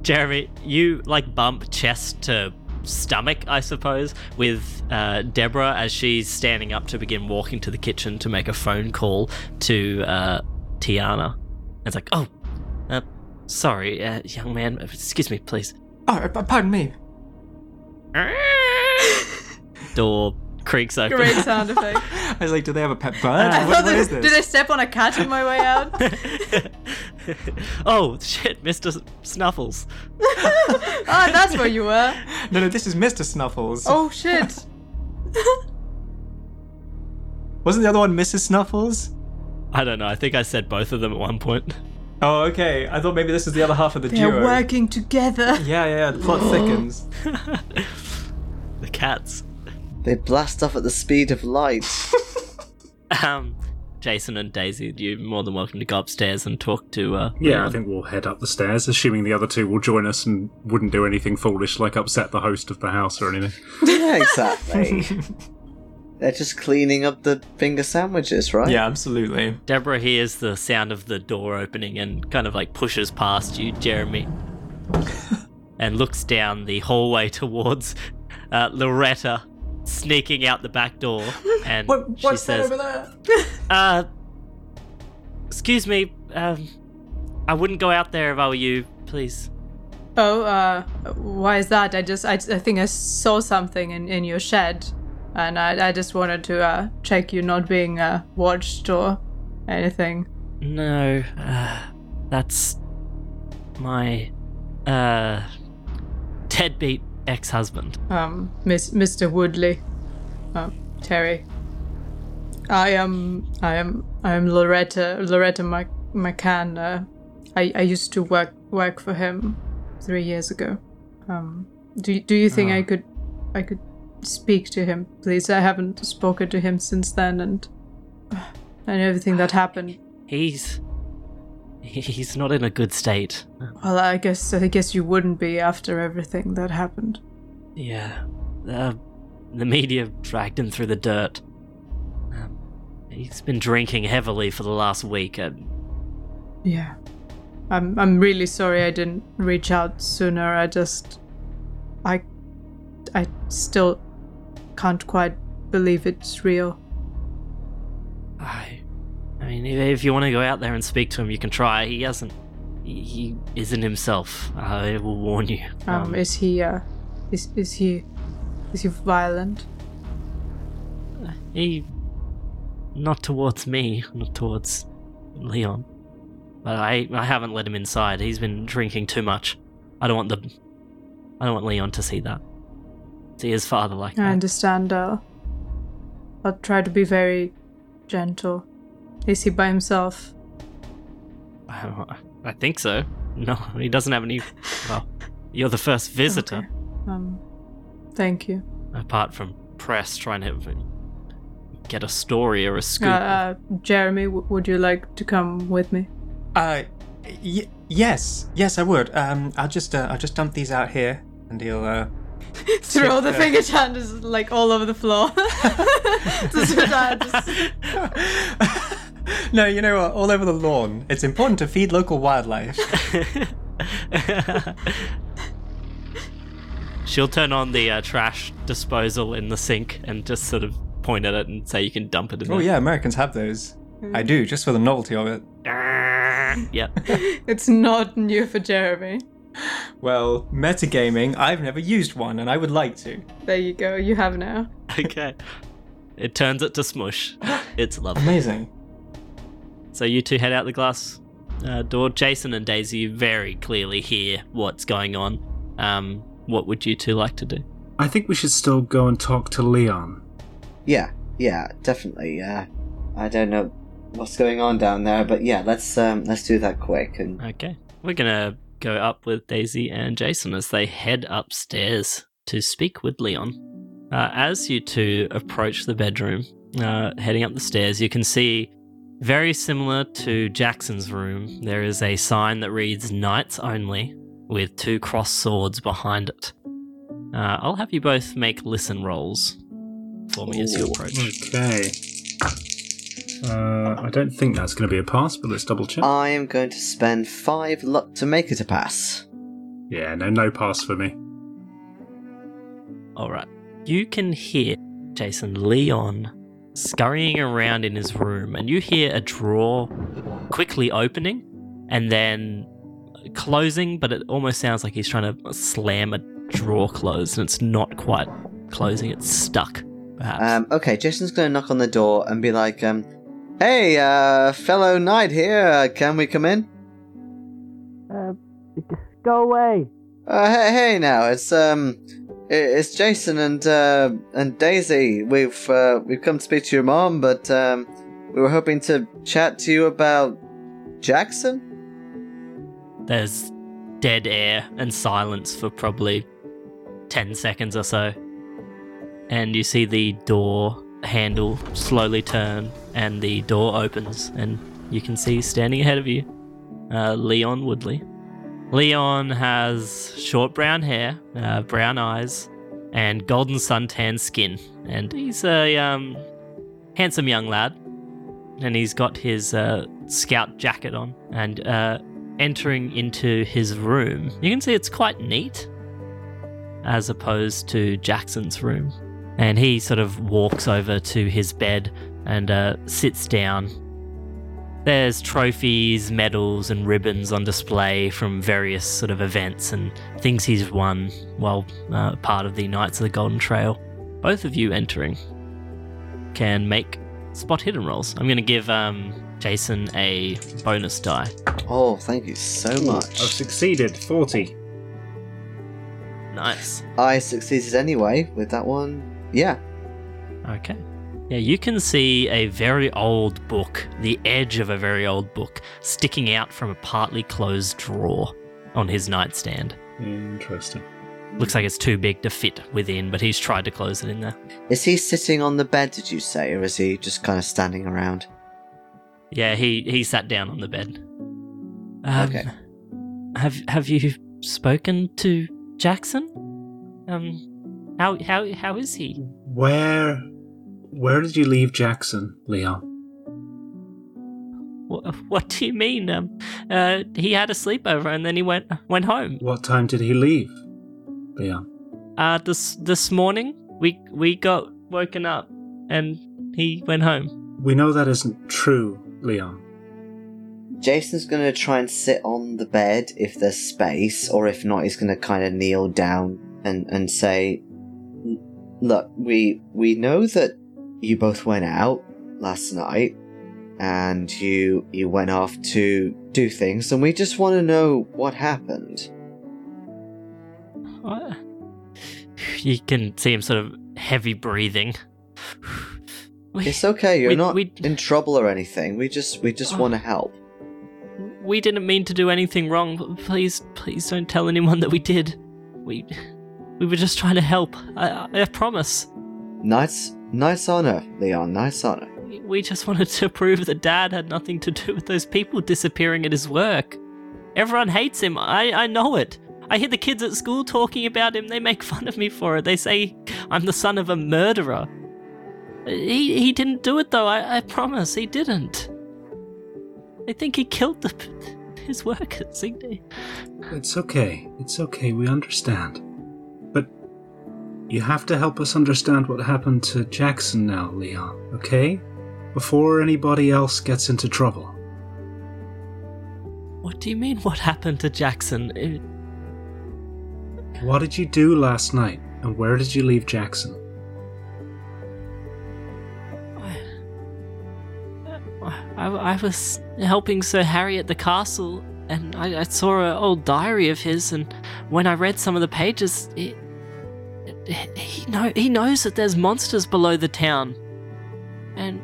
Jeremy, you like bump chest to stomach, I suppose, with uh, Deborah as she's standing up to begin walking to the kitchen to make a phone call to uh, Tiana. It's like, oh, uh, sorry, uh, young man, excuse me, please. Oh, uh, pardon me. Door creaks open. Great sound effect. I was like, do they have a pet bird? I what, thought what that- is Did I step on a cat on my way out? oh shit, Mr. Snuffles. Ah, that's where you were. No, no, this is Mr. Snuffles. Oh shit. Wasn't the other one Mrs. Snuffles? I don't know. I think I said both of them at one point. Oh, okay. I thought maybe this is the other half of the duo. They're working together. Yeah, yeah, yeah. The plot thickens. the cats. they blast off at the speed of light. Um, Jason and Daisy, you're more than welcome to go upstairs and talk to. Uh, Yeah, I think we'll head up the stairs, assuming the other two will join us and wouldn't do anything foolish like upset the host of the house or anything. yeah, exactly. They're just cleaning up the finger sandwiches, right? yeah, absolutely. Deborah hears the sound of the door opening and kind of like pushes past you, Jeremy, and looks down the hallway towards uh, Loretta sneaking out the back door. And What, she what's says, that over there? uh, excuse me, um, I wouldn't go out there if I were you, please. Oh, uh, why is that? I just, I, I think I saw something in, in your shed. And I, I just wanted to uh, check you not being uh, watched or anything. No, uh, that's my uh deadbeat ex-husband. Um, Miss Mr. Woodley, um, Terry. I am I am I am Loretta Loretta Mac- McCann. Uh, I I used to work work for him three years ago. Um, do do you think I Ah. could I could speak to him, please? I haven't spoken to him since then, and and everything that happened. He's he's not in a good state. Well, I guess I guess you wouldn't be after everything that happened. Yeah, uh, the media dragged him through the dirt. Um, he's been drinking heavily for the last week. And Yeah. I'm I'm really sorry I didn't reach out sooner. I just I I still can't quite believe it's real. I, I mean, if, you want to go out there and speak to him, you can try. He hasn't. He, he isn't himself. I will warn you. Um, is he uh is is he is he violent? He. Not towards me, not towards Leon. But I, I haven't let him inside. He's been drinking too much. I don't want the. I don't want Leon to see that. See his father like I that. understand uh I'll try to be very gentle. Is he by himself? I, I think so. No, he doesn't have any. Well, you're the first visitor, Okay. Um thank you. apart from press trying to get a story or a Uh, scoop. uh Jeremy, w- would you like to come with me? Uh, y- yes, yes, I would. Um, I'll just, uh, I'll just dump these out here, and he'll, uh, Throw the Yeah. finger chandles like all over the floor. Just- just- no, you know what? All over the lawn. It's important to feed local wildlife. She'll turn on the uh, trash disposal in the sink and just sort of point at it and say you can dump it in oh there. yeah, Americans have those. I do, just for the novelty of it. Yep. it's not new for Jeremy. Well, metagaming, I've never used one, and I would like to. There you go. You have now. okay. It turns it to smush. It's lovely. Amazing. So you two head out the glass uh, door. Jason and Daisy very clearly hear what's going on. Um, what would you two like to do? I think we should still go and talk to Leon. Yeah, yeah, definitely. Uh, I don't know what's going on down there, but yeah, let's um, let's do that quick. And Okay. We're going to go up with Daisy and Jason as they head upstairs to speak with Leon. Uh, as you two approach the bedroom, uh, heading up the stairs, you can see very similar to Jackson's room, there is a sign that reads Knights Only with two crossed swords behind it. Uh, I'll have you both make listen rolls for me as you approach. Okay. Uh, I don't think that's going to be a pass, but let's double check. I am going to spend five luck to make it a pass. yeah, no, no pass for me. All right. You can hear Jason Leon scurrying around in his room, and you hear a drawer quickly opening and then closing, but it almost sounds like he's trying to slam a drawer closed, and it's not quite closing, it's stuck, perhaps. Um, okay, Jason's going to knock on the door and be like, um, "Hey, uh, fellow knight here, uh, can we come in?" Go away! Uh, hey, hey, now it's um, it's Jason and uh, and Daisy. We've uh, we've come to speak to your mom, but um, we were hoping to chat to you about Jackson. There's dead air and silence for probably 10 seconds or so. And you see the door handle slowly turn, and the door opens, and you can see standing ahead of you uh, Leon Woodley. Leon has short brown hair, uh, brown eyes, and golden suntan skin. And he's a um, handsome young lad. And he's got his uh, scout jacket on. And uh, entering into his room, you can see it's quite neat as opposed to Jackson's room. And he sort of walks over to his bed and uh, sits down. There's trophies, medals, and ribbons on display from various sort of events and things he's won while uh, part of the Knights of the Golden Trail. both of you entering can make spot hidden rolls. I'm going to give um, Jason a bonus die. Oh, thank you so much. I've succeeded. 40. Nice. I succeeded anyway with that one. Yeah. Okay. Yeah, you can see a very old book, the edge of a very old book, sticking out from a partly closed drawer on his nightstand. Interesting. Looks like it's too big to fit within, but he's tried to close it in there. Is he sitting on the bed, did you say, or is he just kind of standing around? Yeah, he he sat down on the bed. Um, Okay. Have have you spoken to Jackson? Um, how how how is he? Where where did you leave Jackson, Leon? What, what do you mean? Um, uh, he had a sleepover and then he went went home. What time did he leave, Leon? Uh, this this morning we we got woken up and he went home. We know that isn't true, Leon. Jason's going to try and sit on the bed if there's space, or if not, he's going to kind of kneel down and, and say, Look, we, we know that you both went out last night and you, you went off to do things, and we just want to know what happened. What? You can see him sort of heavy breathing. We, It's okay, you're we- not we- in trouble or anything. We just, we just Oh. want to help. we didn't mean to do anything wrong. but Please, please don't tell anyone that we did. We we were just trying to help. I, I promise. Nice, nice honor, Leon, nice honor. We- We just wanted to prove that Dad had nothing to do with those people disappearing at his work. Everyone hates him. I, I know it. I hear the kids at school talking about him. They make fun of me for it. They say I'm the son of a murderer. He he didn't do it though. I, I promise he didn't. They think he killed the, his workers. He, It's okay. It's okay. We understand. You have to help us understand what happened to Jackson now, Leon, okay? Before anybody else gets into trouble. What do you mean? What happened to Jackson? It- What did you do last night, and where did you leave Jackson? I, I was helping Sir Harry at the castle, and I, I saw an old diary of his. And when I read some of the pages, it, he know he knows that there's monsters below the town, and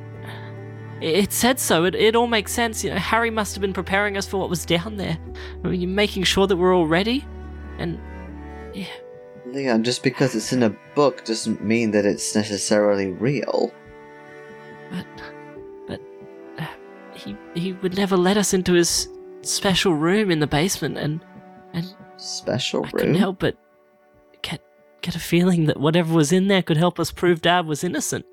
it, it said so. It, it all makes sense. You know, Harry must have been preparing us for what was down there. I mean, making sure that we're all ready, and yeah. Leon, just because it's in a book doesn't mean that it's necessarily real. but but uh, he he would never let us into his special room in the basement, and and Special room. I couldn't help but get a feeling that whatever was in there could help us prove Dad was innocent.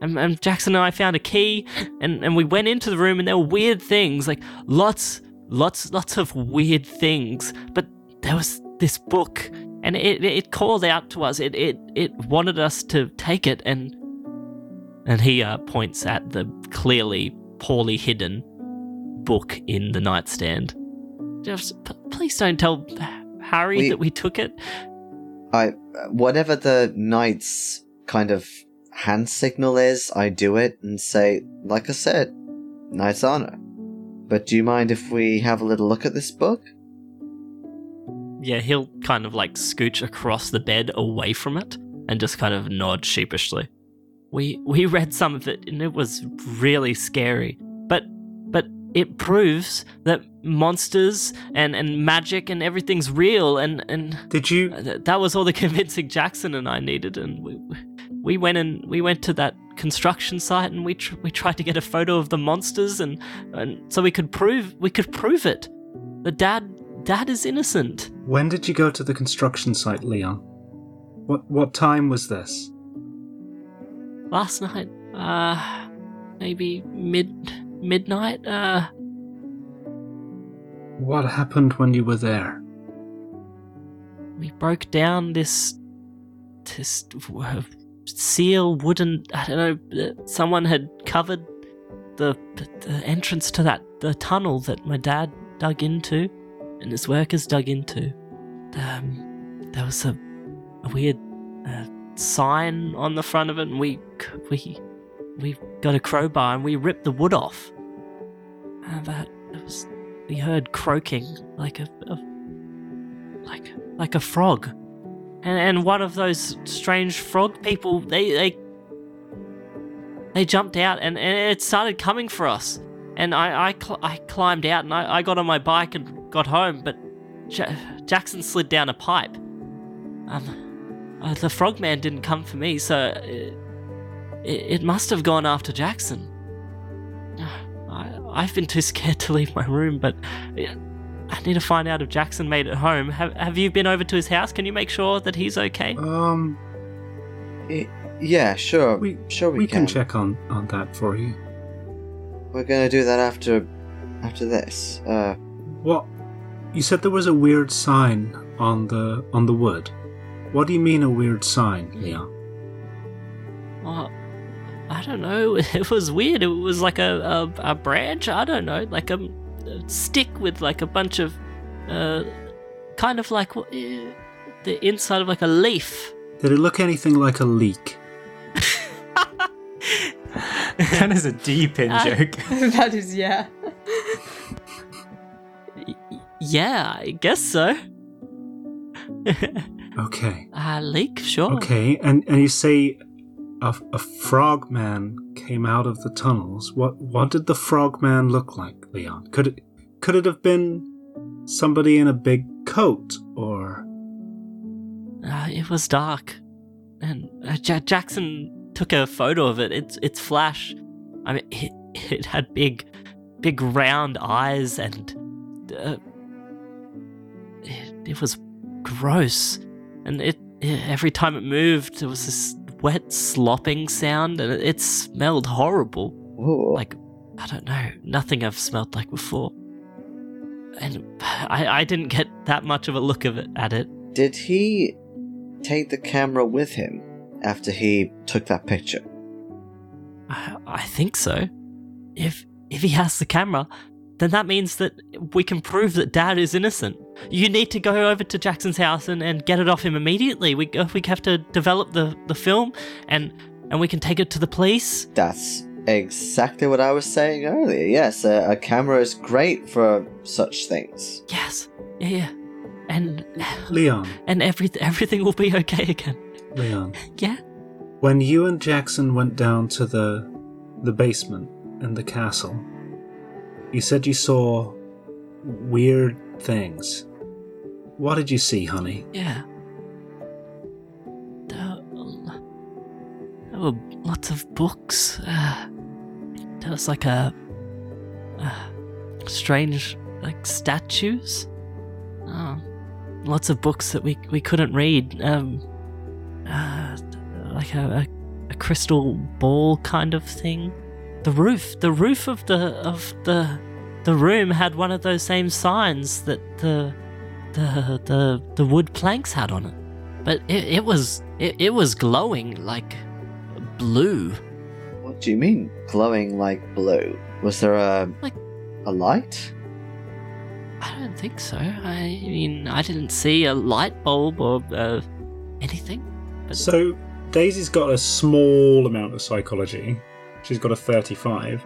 And, and Jackson and I found a key, and, and we went into the room, and there were weird things, like lots, lots, lots of weird things. But there was this book, and it it called out to us. It it it wanted us to take it, and and he uh, points at the clearly poorly hidden book in the nightstand. Just p- please don't tell Harry We- that we took it. I whatever the knight's kind of hand signal is, I do it and say, like I said, knight's honor. But do you mind if we have a little look at this book? Yeah, he'll kind of like scooch across the bed away from it and just kind of nod sheepishly. We we read some of it and it was really scary. It proves that monsters and, and magic and everything's real and and Did you that was all the convincing Jackson and I needed and we we went and we went to that construction site and we tr- we tried to get a photo of the monsters and and so we could prove we could prove it. The dad dad is innocent. when did you go to the construction site, Leon? What what time was this? last night uh maybe mid midnight uh What happened when you were there? we broke down this this uh, seal wooden i don't know uh, someone had covered the the entrance to that the tunnel that my dad dug into and his workers dug into um there was a, a weird uh, sign on the front of it, and we we we got a crowbar and we ripped the wood off. And that it was we heard croaking like a, a like like a frog, and and one of those strange frog people they they they jumped out and, and it started coming for us. And I I, cl- I climbed out and I, I got on my bike and got home, but Ja- Jackson slid down a pipe. Um, uh, the frogman didn't come for me, so it, it, it must have gone after Jackson. I, I've been too scared to leave my room, but I need to find out if Jackson made it home. Have, have you been over to his house? Can you make sure that he's okay? Um, Y- Yeah, sure. we sure we, we can check on on that for you. We're gonna do that after after this. Uh What? You said there was a weird sign on the on the wood. What do you mean a weird sign, Leon? Well, I don't know. It was weird. It was like a, a, a branch. I don't know, like a, a stick with like a bunch of, uh, kind of like what- eh, the inside of like a leaf. Did it look anything like a leak? that is a deep in I- joke. that is, yeah. Yeah, I guess so. Okay. uh, leak, sure. Okay, and and you say a, a frog man came out of the tunnels. What what did the frog man look like, Leon? Could it could it have been somebody in a big coat or Uh, it was dark, and uh, Ja Jackson took a photo of it. It's it's flash. I mean, it, it had big, big round eyes, and uh, it, it was gross. And it, it every time it moved, there was this wet slopping sound, and it, it smelled horrible. ooh. Like I don't know, nothing I've smelled like before. And I, I didn't get that much of a look of it at it. Did he take the camera with him after he took that picture? I, I think so. If if he has the camera, then that means that we can prove that Dad is innocent. You need to go over to Jackson's house and, and get it off him immediately. We uh, we have to develop the, the film and and we can take it to the police. That's exactly what I was saying earlier. Yes, a, a camera is great for such things. Yes, yeah, yeah, and Leon? and every everything will be okay again. Leon. Yeah. When you and Jackson went down to the the basement in the castle, you said you saw weird things. What did you see, honey? Yeah. There, were lots of books. Uh, there was like a, uh strange, like statues. Oh, lots of books that we we couldn't read. Um, uh, like a, a, a crystal ball kind of thing. The roof, the roof of the of the the room had one of those same signs that the the the the wood planks had on it. But it, it was it, it was glowing like blue. What do you mean, glowing like blue? Was there a Like- a light? I don't think so. I mean, I didn't see a light bulb or uh, anything. But So Daisy's got a small amount of psychology. She's got a 35.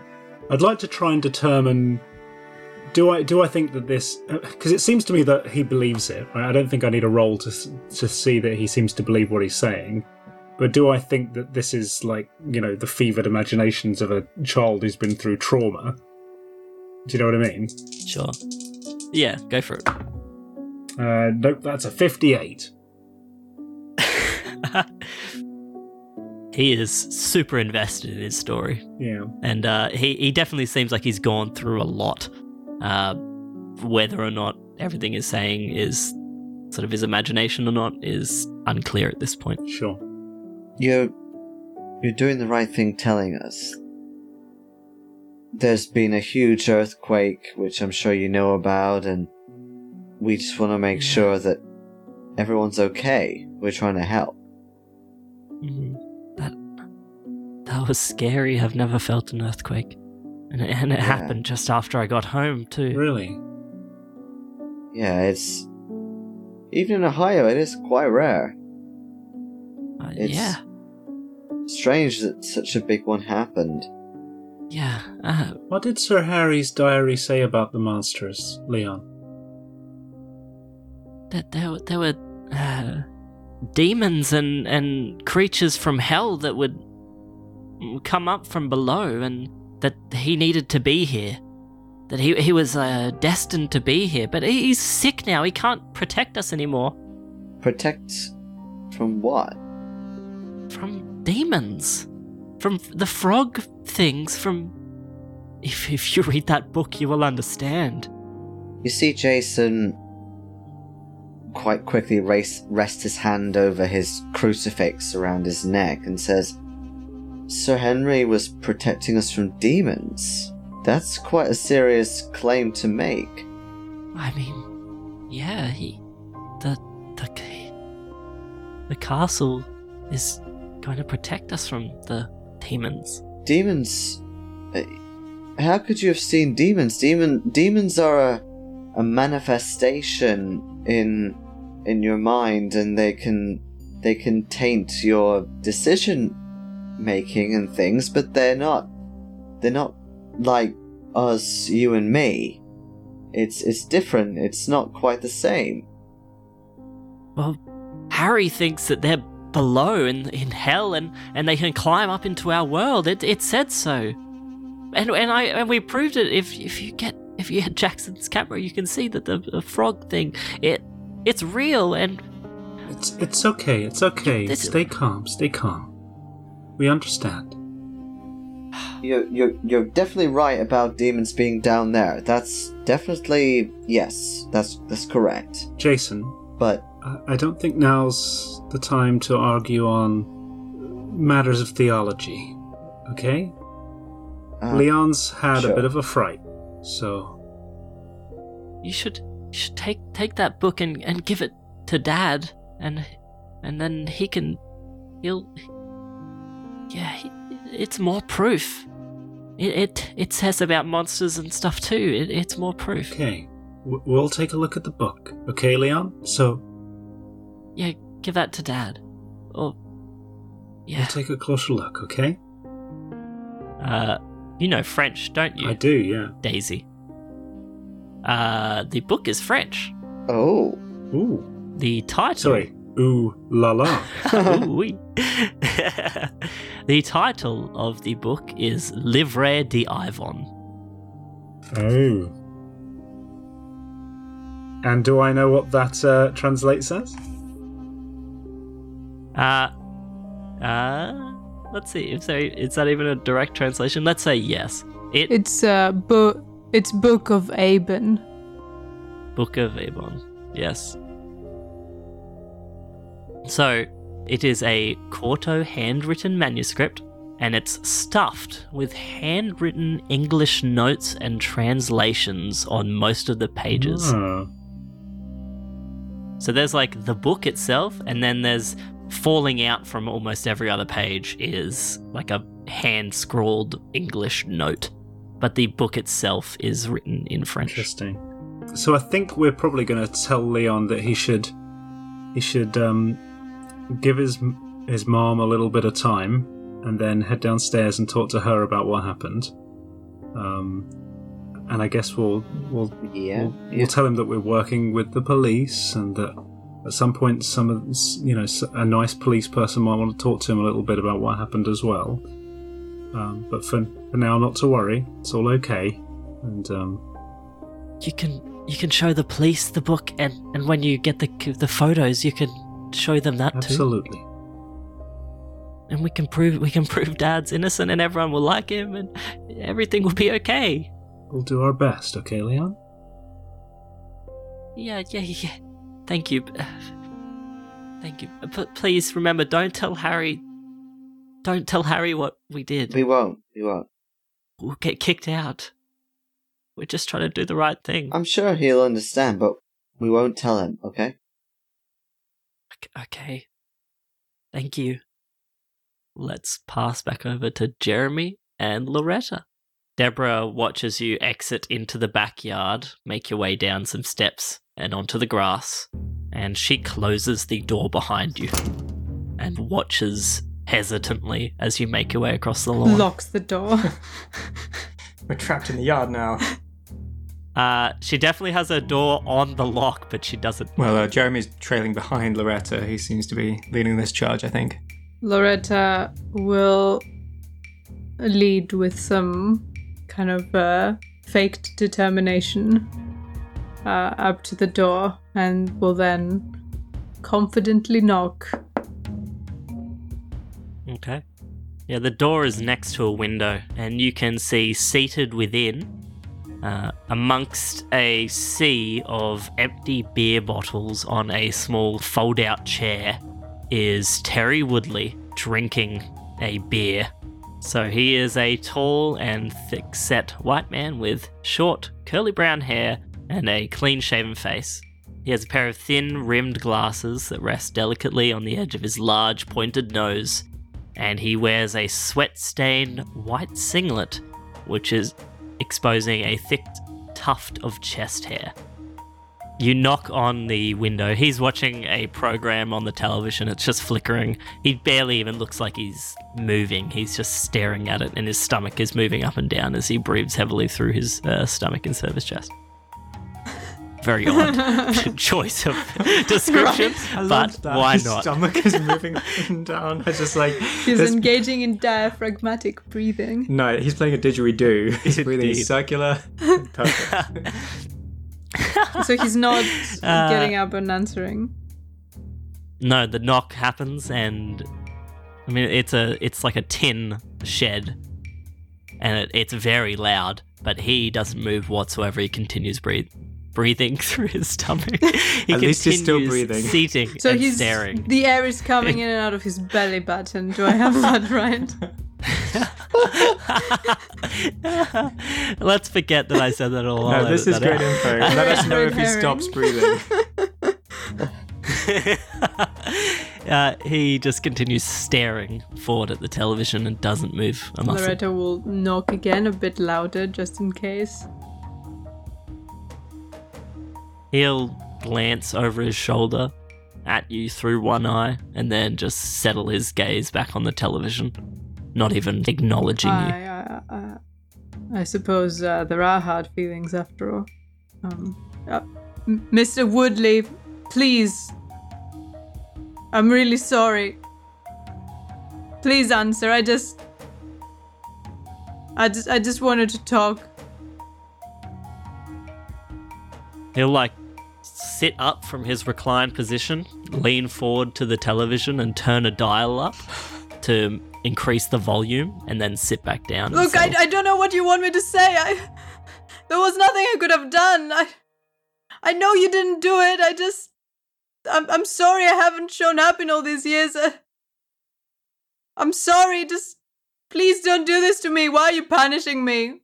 I'd like to try and determine do I do I think that this because it seems to me that he believes it. right? I don't think I need a roll to to see that he seems to believe what he's saying. But do I think that this is like, you know, the fevered imaginations of a child who's been through trauma? Do you know what I mean? sure. Yeah, go for it. Uh, nope, that's a 58. he is super invested in his story. Yeah. and uh, he he definitely seems like he's gone through a lot. Uh, whether or not everything is saying is sort of his imagination or not is unclear at this point. Sure. You're you're doing the right thing telling us. There's been a huge earthquake, which I'm sure you know about, and we just want to make sure that everyone's okay. We're trying to help. Mhm. That was scary. I've never felt an earthquake, and it, and it Yeah. happened just after I got home too. Really? Yeah, it's even in Ohio, it is quite rare. Uh, It's- yeah, Strange that such a big one happened. yeah. Uh, What did Sir Harry's diary say about the monsters, Leon? that there, were- there were uh, demons and, and creatures from hell that would come up from below, and that he needed to be here. That he he was uh, destined to be here, but he- he's sick now. He can't protect us anymore Protect from what? from demons, from the frog things. From if if you read that book, you will understand. You see Jason quite quickly race, rest his hand over his crucifix around his neck and says, Sir Henry was protecting us from demons. That's quite a serious claim to make. I mean, yeah, he, the the the castle is going to protect us from the demons. Demons. uh, How could you have seen demons? Demon demons are a a manifestation in in your mind, and they can they can taint your decision making and things, but they're not they're not like us, you and me. It's it's different. It's not quite the same. Well, Harry thinks that they're below in in hell, and and they can climb up into our world. It it said so, and and I and we proved it. If if you get if you get Jackson's camera, you can see that the, the frog thing it it's real and It's it's okay. It's okay. This- Stay calm. Stay calm. We understand. You're you're you're definitely right about demons being down there. That's definitely yes. That's that's correct. Jason, But I I don't think now's the time to argue on matters of theology. Okay? uh, Leon's had sure. a bit of a fright, so you should you should take take that book and, and give it to dad and and then he can he'll yeah it's more proof it, it it says about monsters and stuff too it, it's more proof okay. W- we'll take a look at the book. Okay, Leon? So yeah give that to dad or we'll yeah take a closer look, okay? uh you know french don't you I do, yeah. daisy uh the book is french oh, Ooh. the title Sorry. Ooh la la. Ooh-wee. the title of the book is Livre d'Ivon. Oh. And do I know what that uh, translates as? Uh, uh, let's see. If so, is that even a direct translation? Let's say yes. It It's uh, book. It's Book of Eibon. Book of Avon. Yes. So, it is a quarto handwritten manuscript, and it's stuffed with handwritten English notes and translations on most of the pages. Oh. So there's like the book itself, and then there's falling out from almost every other page is like a hand scrawled English note. But the book itself is written in French. Interesting. So I think we're probably going to tell Leon that he should he should um, give his his mom a little bit of time and then head downstairs and talk to her about what happened. Um, and I guess we'll we'll yeah. we'll, yeah. we'll tell him that we're working with the police and that at some point some of you know a nice police person might want to talk to him a little bit about what happened as well. Um, but for, for now, not to worry. It's all okay. And um, You can you can show the police the book, and, and when you get the the photos, you can show them that too. absolutely. And we can prove we can prove Dad's innocent, and everyone will like him, and everything will be okay. We'll do our best, okay, Leon? Yeah, yeah, yeah. Thank you. Uh, thank you. Uh, but please remember, don't tell Harry. Don't tell Harry what we did. We won't. We won't. We'll get kicked out. We're just trying to do the right thing. I'm sure he'll understand, but we won't tell him. Okay. Ok- Okay. Thank you. Let's pass back over to Jeremy and Loretta. Deborah watches you exit into the backyard, make your way down some steps and onto the grass, and she closes the door behind you. and watches hesitantly as you make your way across the lawn. Locks the door. We're trapped in the yard now. Uh, she definitely has her door on the lock, but she doesn't. Well, uh, Jeremy's trailing behind Loretta. He seems to be leading this charge, I think. Loretta will lead with some kind of uh, faked determination uh, up to the door and will then confidently knock. Okay. Yeah, the door is next to a window, and you can see seated within, uh, amongst a sea of empty beer bottles on a small fold out chair, is Terry Woodley drinking a beer. So he is a tall and thick set white man with short, curly brown hair and a clean shaven face. He has a pair of thin, rimmed glasses that rest delicately on the edge of his large, pointed nose, and he wears a sweat stained white singlet, which is exposing a thick tuft of chest hair. You knock on the window. He's watching a program on the television. It's just flickering. He barely even looks like he's moving. He's just staring at it, and his stomach is moving up and down as he breathes heavily through his uh, stomach and his chest. Very odd choice of description, but why His not? stomach is moving up and down. It's just like He's this- engaging in diaphragmatic breathing. No, he's playing a didgeridoo. He's breathing Indeed. circular. Perfect. So he's not Uh, getting up and answering. No, the knock happens, and I mean it's a it's like a tin shed, and it, it's very loud. But he doesn't move whatsoever. He continues breathe, breathing through his stomach. He At least he's still continues breathing. seating So and he's staring. the air is coming in and out of his belly button. Do I have that right? Let's forget that I said that all. No, I'll this is great out. info. Let us know if he stops breathing. uh, he just continues staring forward at the television and doesn't move a muscle. Loretta will knock again a bit louder just in case. He'll glance over his shoulder at you through one eye and then just settle his gaze back on the television, not even acknowledging you. I, I, I, I suppose uh, there are hard feelings after all. Um, uh, Mr. Woodley, please. I'm really sorry. Please answer. I just. I just, I just wanted to talk. He'll like sit up from his reclined position, lean forward to the television and turn a dial up to increase the volume, and then sit back down. Look, I. I don't know what you want me to say. I, there was nothing I could have done. I, I know you didn't do it. I just, I'm, I'm sorry I haven't shown up in all these years. Uh, I'm sorry. Just, please don't do this to me. Why are you punishing me?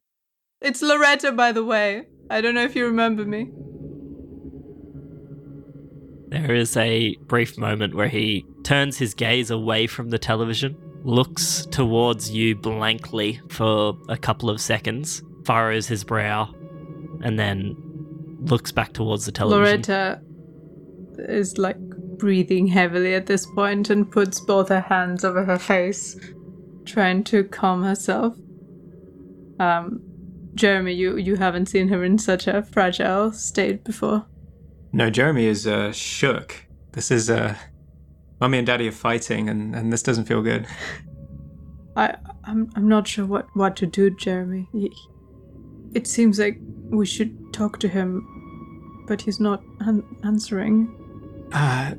It's Loretta, by the way. I don't know if you remember me. There is a brief moment where he turns his gaze away from the television, looks towards you blankly for a couple of seconds, furrows his brow, and then looks back towards the television. Loretta is like breathing heavily at this point and puts both her hands over her face, trying to calm herself. Um, Jeremy, you you haven't seen her in such a fragile state before. No, Jeremy is uh, shook. This is uh, Mummy and Daddy are fighting, and, and this doesn't feel good. I I'm I'm not sure what what to do, Jeremy. He, it seems like we should talk to him, but he's not an- answering. Uh,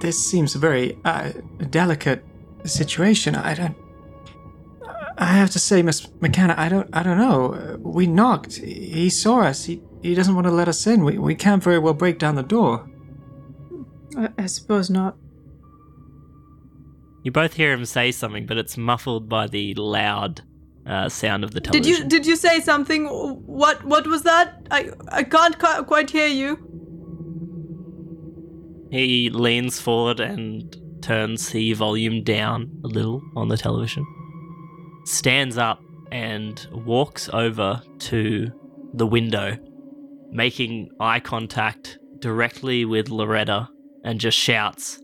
this seems a very uh, delicate situation. I don't. I have to say, Miss McKenna, I don't. I don't know. We knocked. He saw us. He he doesn't want to let us in. We we can't very well break down the door. I, I suppose not. You both hear him say something, but it's muffled by the loud uh, sound of the television. Did you did you say something? What what was that? I I can't qui- quite hear you. He leans forward and turns the volume down a little on the television. Stands up and walks over to the window, making eye contact directly with Loretta and just shouts,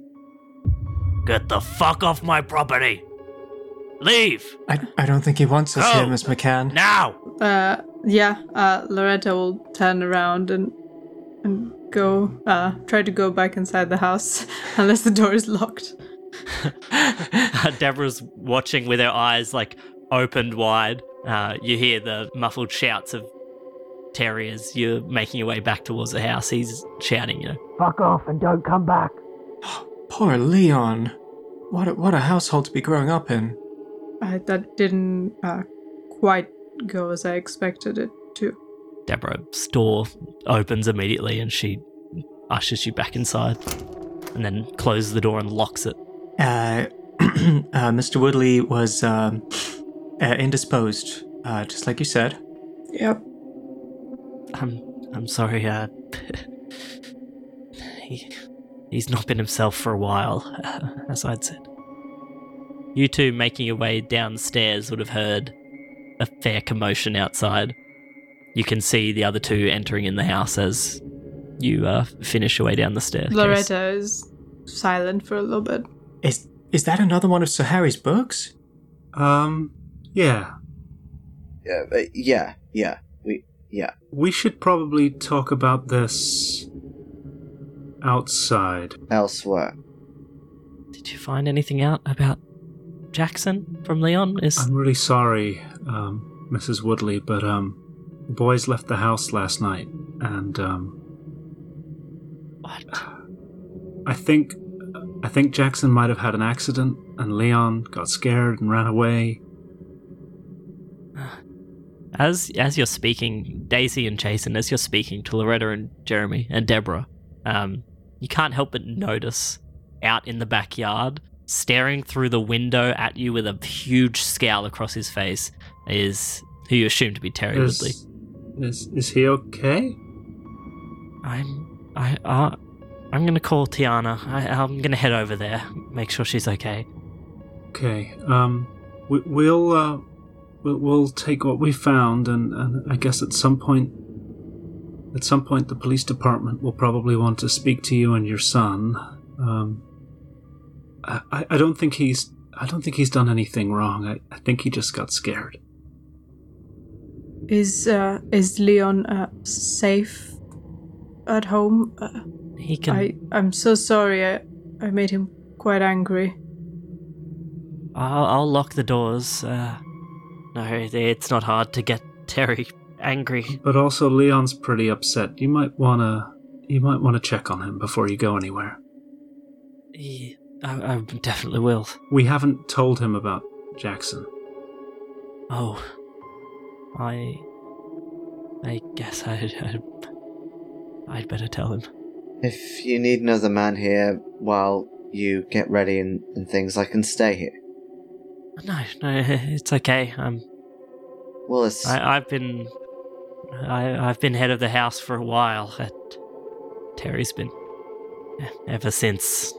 Get the fuck off my property! Leave! I, I don't think he wants us Go. here, Miss McCann. Now! Uh, yeah, uh, Loretta will turn around and and go, uh, try to go back inside the house unless the door is locked. Deborah's watching with her eyes like opened wide. Uh, you hear the muffled shouts of Terry as you're making your way back towards the house. He's shouting, you know, Fuck off and don't come back. Poor Leon. What a, what a household to be growing up in. Uh, that didn't uh, quite go as I expected it to. Deborah's door opens immediately and she ushers you back inside and then closes the door and locks it. Uh, uh, Mr. Woodley was um, uh, indisposed, uh, just like you said. Yep. I'm I'm sorry, uh he he's not been himself for a while, uh, as I'd said. You two making your way downstairs would have heard a fair commotion outside. You can see the other two entering in the house as you uh, finish your way down the stairs. Loretta is silent for a little bit. Is is that another one of Sir Harry's books? Um, yeah. Yeah, uh, yeah, yeah. We, yeah. We should probably talk about this outside. Elsewhere. Did you find anything out about Jackson from Leon? Is I'm really sorry, um, Mrs. Woodley, but um, the boys left the house last night, and um, what? I think I think Jackson might have had an accident, and Leon got scared and ran away. As as you're speaking, Daisy and Jason, as you're speaking to Loretta and Jeremy and Deborah, um, you can't help but notice out in the backyard, staring through the window at you with a huge scowl across his face, is who you assume to be Terry Woodley. Is, is is he okay? I'm I uh, I'm gonna call Tiana. I, I'm gonna head over there, make sure she's okay. Okay. Um, we, we'll uh, we'll, we'll take what we found, and, and I guess at some point, at some point, the police department will probably want to speak to you and your son. Um, I, I- I don't think he's I don't think he's done anything wrong. I, I think he just got scared. Is uh, is Leon uh, safe at home? Uh, He can. I I'm so sorry. I I made him quite angry. I'll, I'll lock the doors. Uh, no, it's not hard to get Terry angry. But also, Leon's pretty upset. You might wanna you might want to check on him before you go anywhere. He, I, I definitely will. We haven't told him about Jackson. Oh, I, I guess I, I, I'd better tell him. If you need another man here while you get ready and, and things, I can stay here. No, no, it's okay. Um, Well, it's. I, I've been, I, I've been head of the house for a while. At Terry's been ever since.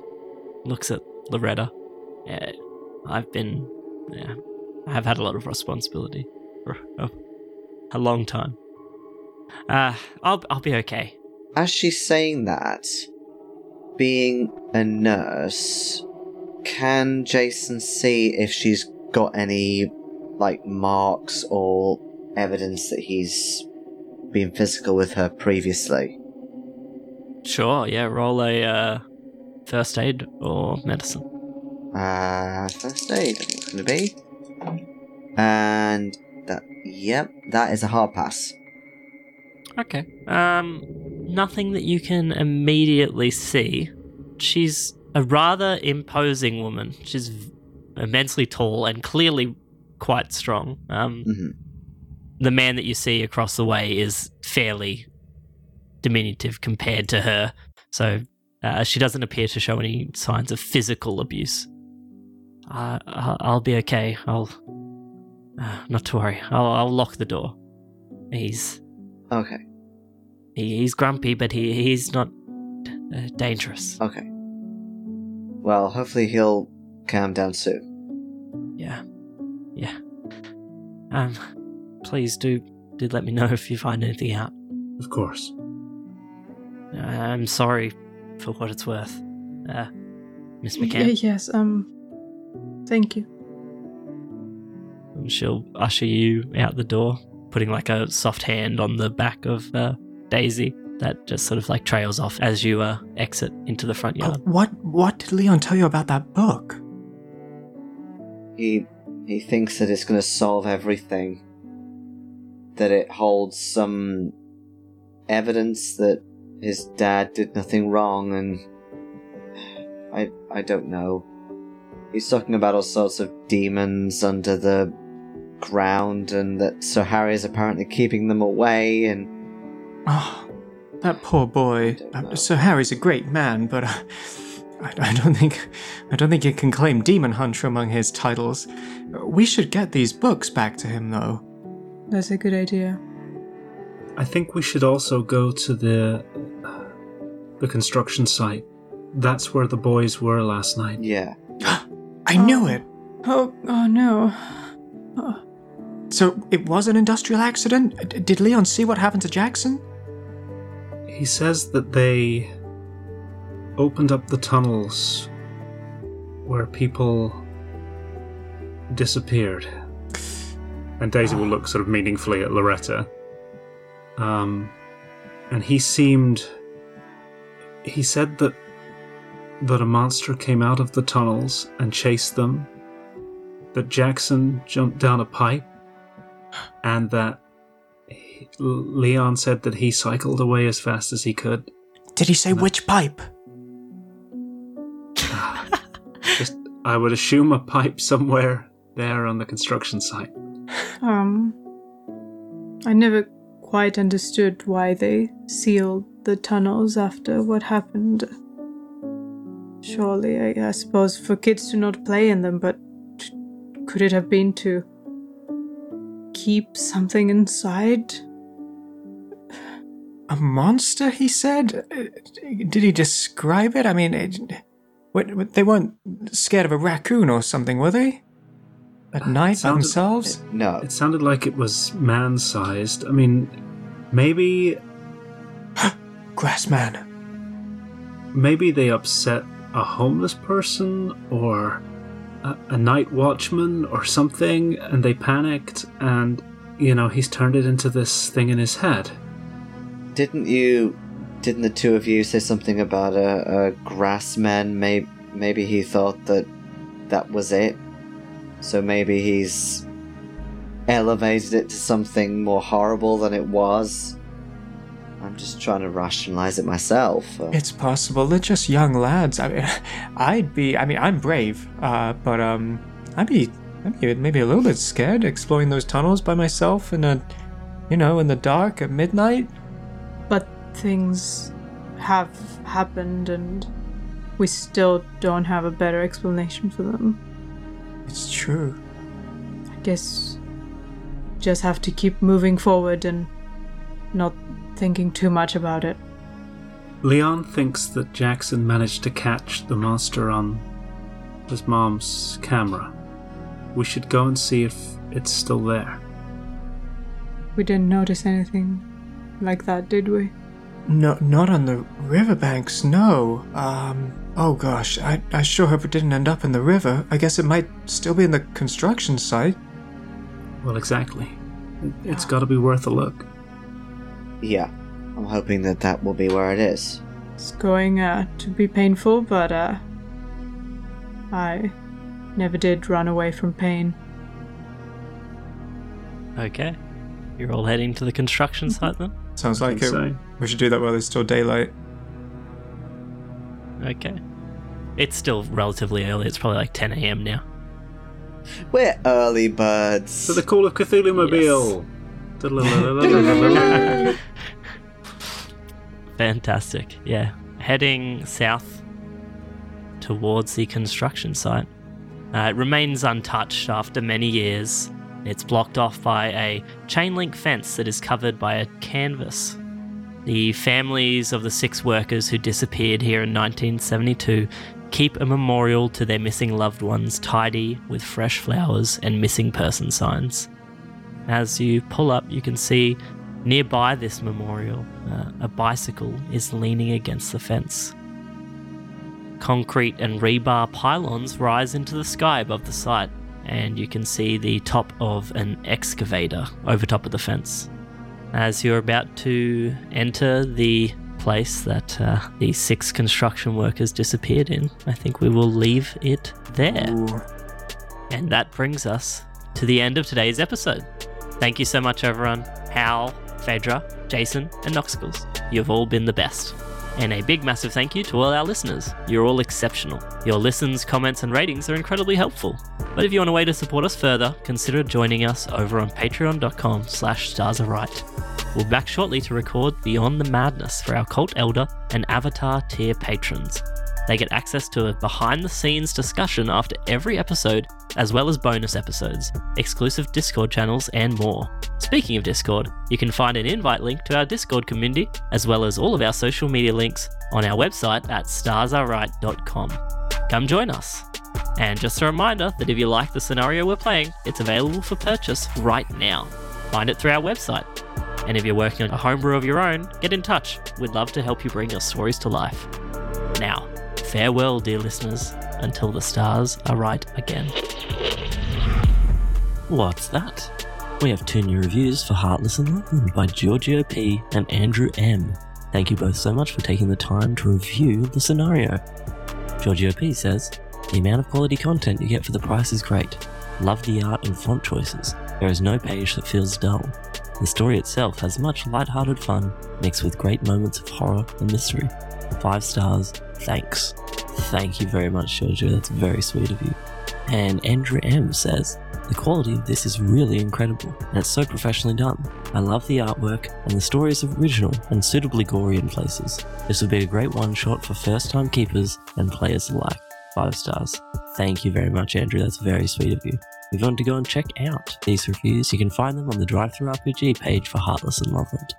Looks at Loretta. Yeah, I've been, yeah, I've had a lot of responsibility for a, a long time. Uh, I'll, I'll be okay. As she's saying that, being a nurse, can Jason see if she's got any, like, marks or evidence that he's been physical with her previously? Sure, yeah. Roll a uh, first aid or medicine. Uh, first aid, it's to be. And that, yep, that is a hard pass. Okay. Um, nothing that you can immediately see. She's a rather imposing woman. She's immensely tall and clearly quite strong. Um, hmm the man that you see across the way is fairly diminutive compared to her, so uh, she doesn't appear to show any signs of physical abuse. Uh, I'll I'll be okay. I'll uh, not to worry. I'll, I'll lock the door. He's Okay, he, he's grumpy, but he he's not uh, dangerous. okay. Well, hopefully he'll calm down soon. Yeah, yeah. Um, please do do let me know if you find anything out. Of course. I'm sorry for what it's worth. Uh, Miss Y- McCann. yes, um, thank you. And she'll usher you out the door, putting like a soft hand on the back of uh, Daisy that just sort of like trails off as you uh, exit into the front Oh, yard. what what did Leon tell you about that book? He he thinks that it's going to solve everything. That it holds some evidence that his dad did nothing wrong, and I I don't know. He's talking about all sorts of demons under the ground, and that Sir Harry is apparently keeping them away. And Oh, that poor boy. Uh, Sir Harry's a great man, but uh, I, I don't think I don't think he can claim Demon Hunter among his titles. We should get these books back to him, though. That's a good idea. I think we should also go to the the construction site. That's where the boys were last night. yeah, I knew Oh. it. Oh, oh no. So it was an industrial accident. D- Did Leon see what happened to Jackson? He says that they opened up the tunnels where people disappeared. And Daisy will look sort of meaningfully at Loretta. Um, and he seemed. He said that that a monster came out of the tunnels and chased them. That Jackson jumped down a pipe, and that Leon said that he cycled away as fast as he could. Did he say No. which pipe? Just, I would assume a pipe somewhere there on the construction site. Um, I never quite understood why they sealed the tunnels after what happened. Surely, I, I suppose, for kids to not play in them, but could it have been to keep something inside? A monster? He said. Uh, Did he describe it? I mean, it, what, what- they weren't scared of a raccoon or something, were they? At night by sounded- themselves? no. It sounded like it was man sized. I mean, maybe Grassman. maybe they upset a homeless person or a, a night watchman or something and they panicked and you know he's turned it into this thing in his head Didn't you? Didn't the two of you say something about a, a grassman? Maybe maybe he thought that that was it. So maybe he's elevated it to something more horrible than it was. I'm just trying to rationalize it myself. Uh, It's possible. They're just young lads. I mean, I'd be. I mean, I'm brave, uh, but um, I'd be, I'd be maybe a little bit scared exploring those tunnels by myself in a, you know, in the dark at midnight. But things have happened, and we still don't have a better explanation for them. It's true. I guess just have to keep moving forward and not thinking too much about it. leon thinks that jackson managed to catch the monster on his mom's camera we should go and see if it's still there We didn't notice anything like that, did we? No, not on the riverbanks. No. Um. Oh gosh, I I sure hope it didn't end up in the river. I guess it might still be in the construction site. well exactly It- it's got to be worth a look yeah, I'm hoping that that will be where it is. It's going uh, to be painful, but uh, I never did run away from pain. Okay. You're all heading to the construction site then? Sounds like it. so. We should do that while there's still daylight. Okay. It's still relatively early. It's probably like 10 a.m. now. We're early birds. to the call of cthulhu mobile Fantastic. Yeah. Heading south towards the construction site. Uh, it remains untouched after many years. It's blocked off by a chain link fence that is covered by a canvas. The families of the six workers who disappeared here in 1972 keep a memorial to their missing loved ones tidy with fresh flowers and missing person signs. As you pull up, you can see Nearby this memorial, uh, a bicycle is leaning against the fence. concrete and rebar pylons rise into the sky above the site, and you can see the top of an excavator over top of the fence. As you're about to enter the place that uh, the six construction workers disappeared in, I think we will leave it there. And that brings us to the end of today's episode. Thank you so much, everyone. Hal, Phaedra, Jason, and Noxicals. You've all been the best. And a big massive thank you to all our listeners. You're all exceptional. Your listens, comments, and ratings are incredibly helpful. But if you want a way to support us further, consider joining us over on patreon.com slash starsaright. We'll be back shortly to record Beyond the Madness for our Cult Elder and Avatar tier patrons. They get access to a behind the scenes discussion after every episode, as well as bonus episodes, exclusive Discord channels, and more. Speaking of Discord, you can find an invite link to our Discord community, as well as all of our social media links on our website at starsarright.com. Come join us. And just a reminder that if you like the scenario we're playing, it's available for purchase right now. Find it through our website. And if you're working on a homebrew of your own, get in touch. We'd love to help you bring your stories to life. Now, farewell, dear listeners, until the stars are right again. What's that? We have two new reviews for Heartless and Loveland by Giorgio P. and Andrew M. Thank you both so much for taking the time to review the scenario. Giorgio P says, The amount of quality content you get for the price is great. Love the art and font choices. There is no page that feels dull. The story itself has much light-hearted fun, mixed with great moments of horror and mystery. Five stars, thanks. Thank you very much, Giorgio. That's very sweet of you. And Andrew M says, the quality of this is really incredible, and it's so professionally done. I love the artwork, and the story is original and suitably gory in places. This would be a great one shot for first time keepers and players alike. Five stars. Thank you very much, Andrew. That's very sweet of you. If you want to go and check out these reviews, you can find them on the DriveThruRPG page for Heartless and Loveland.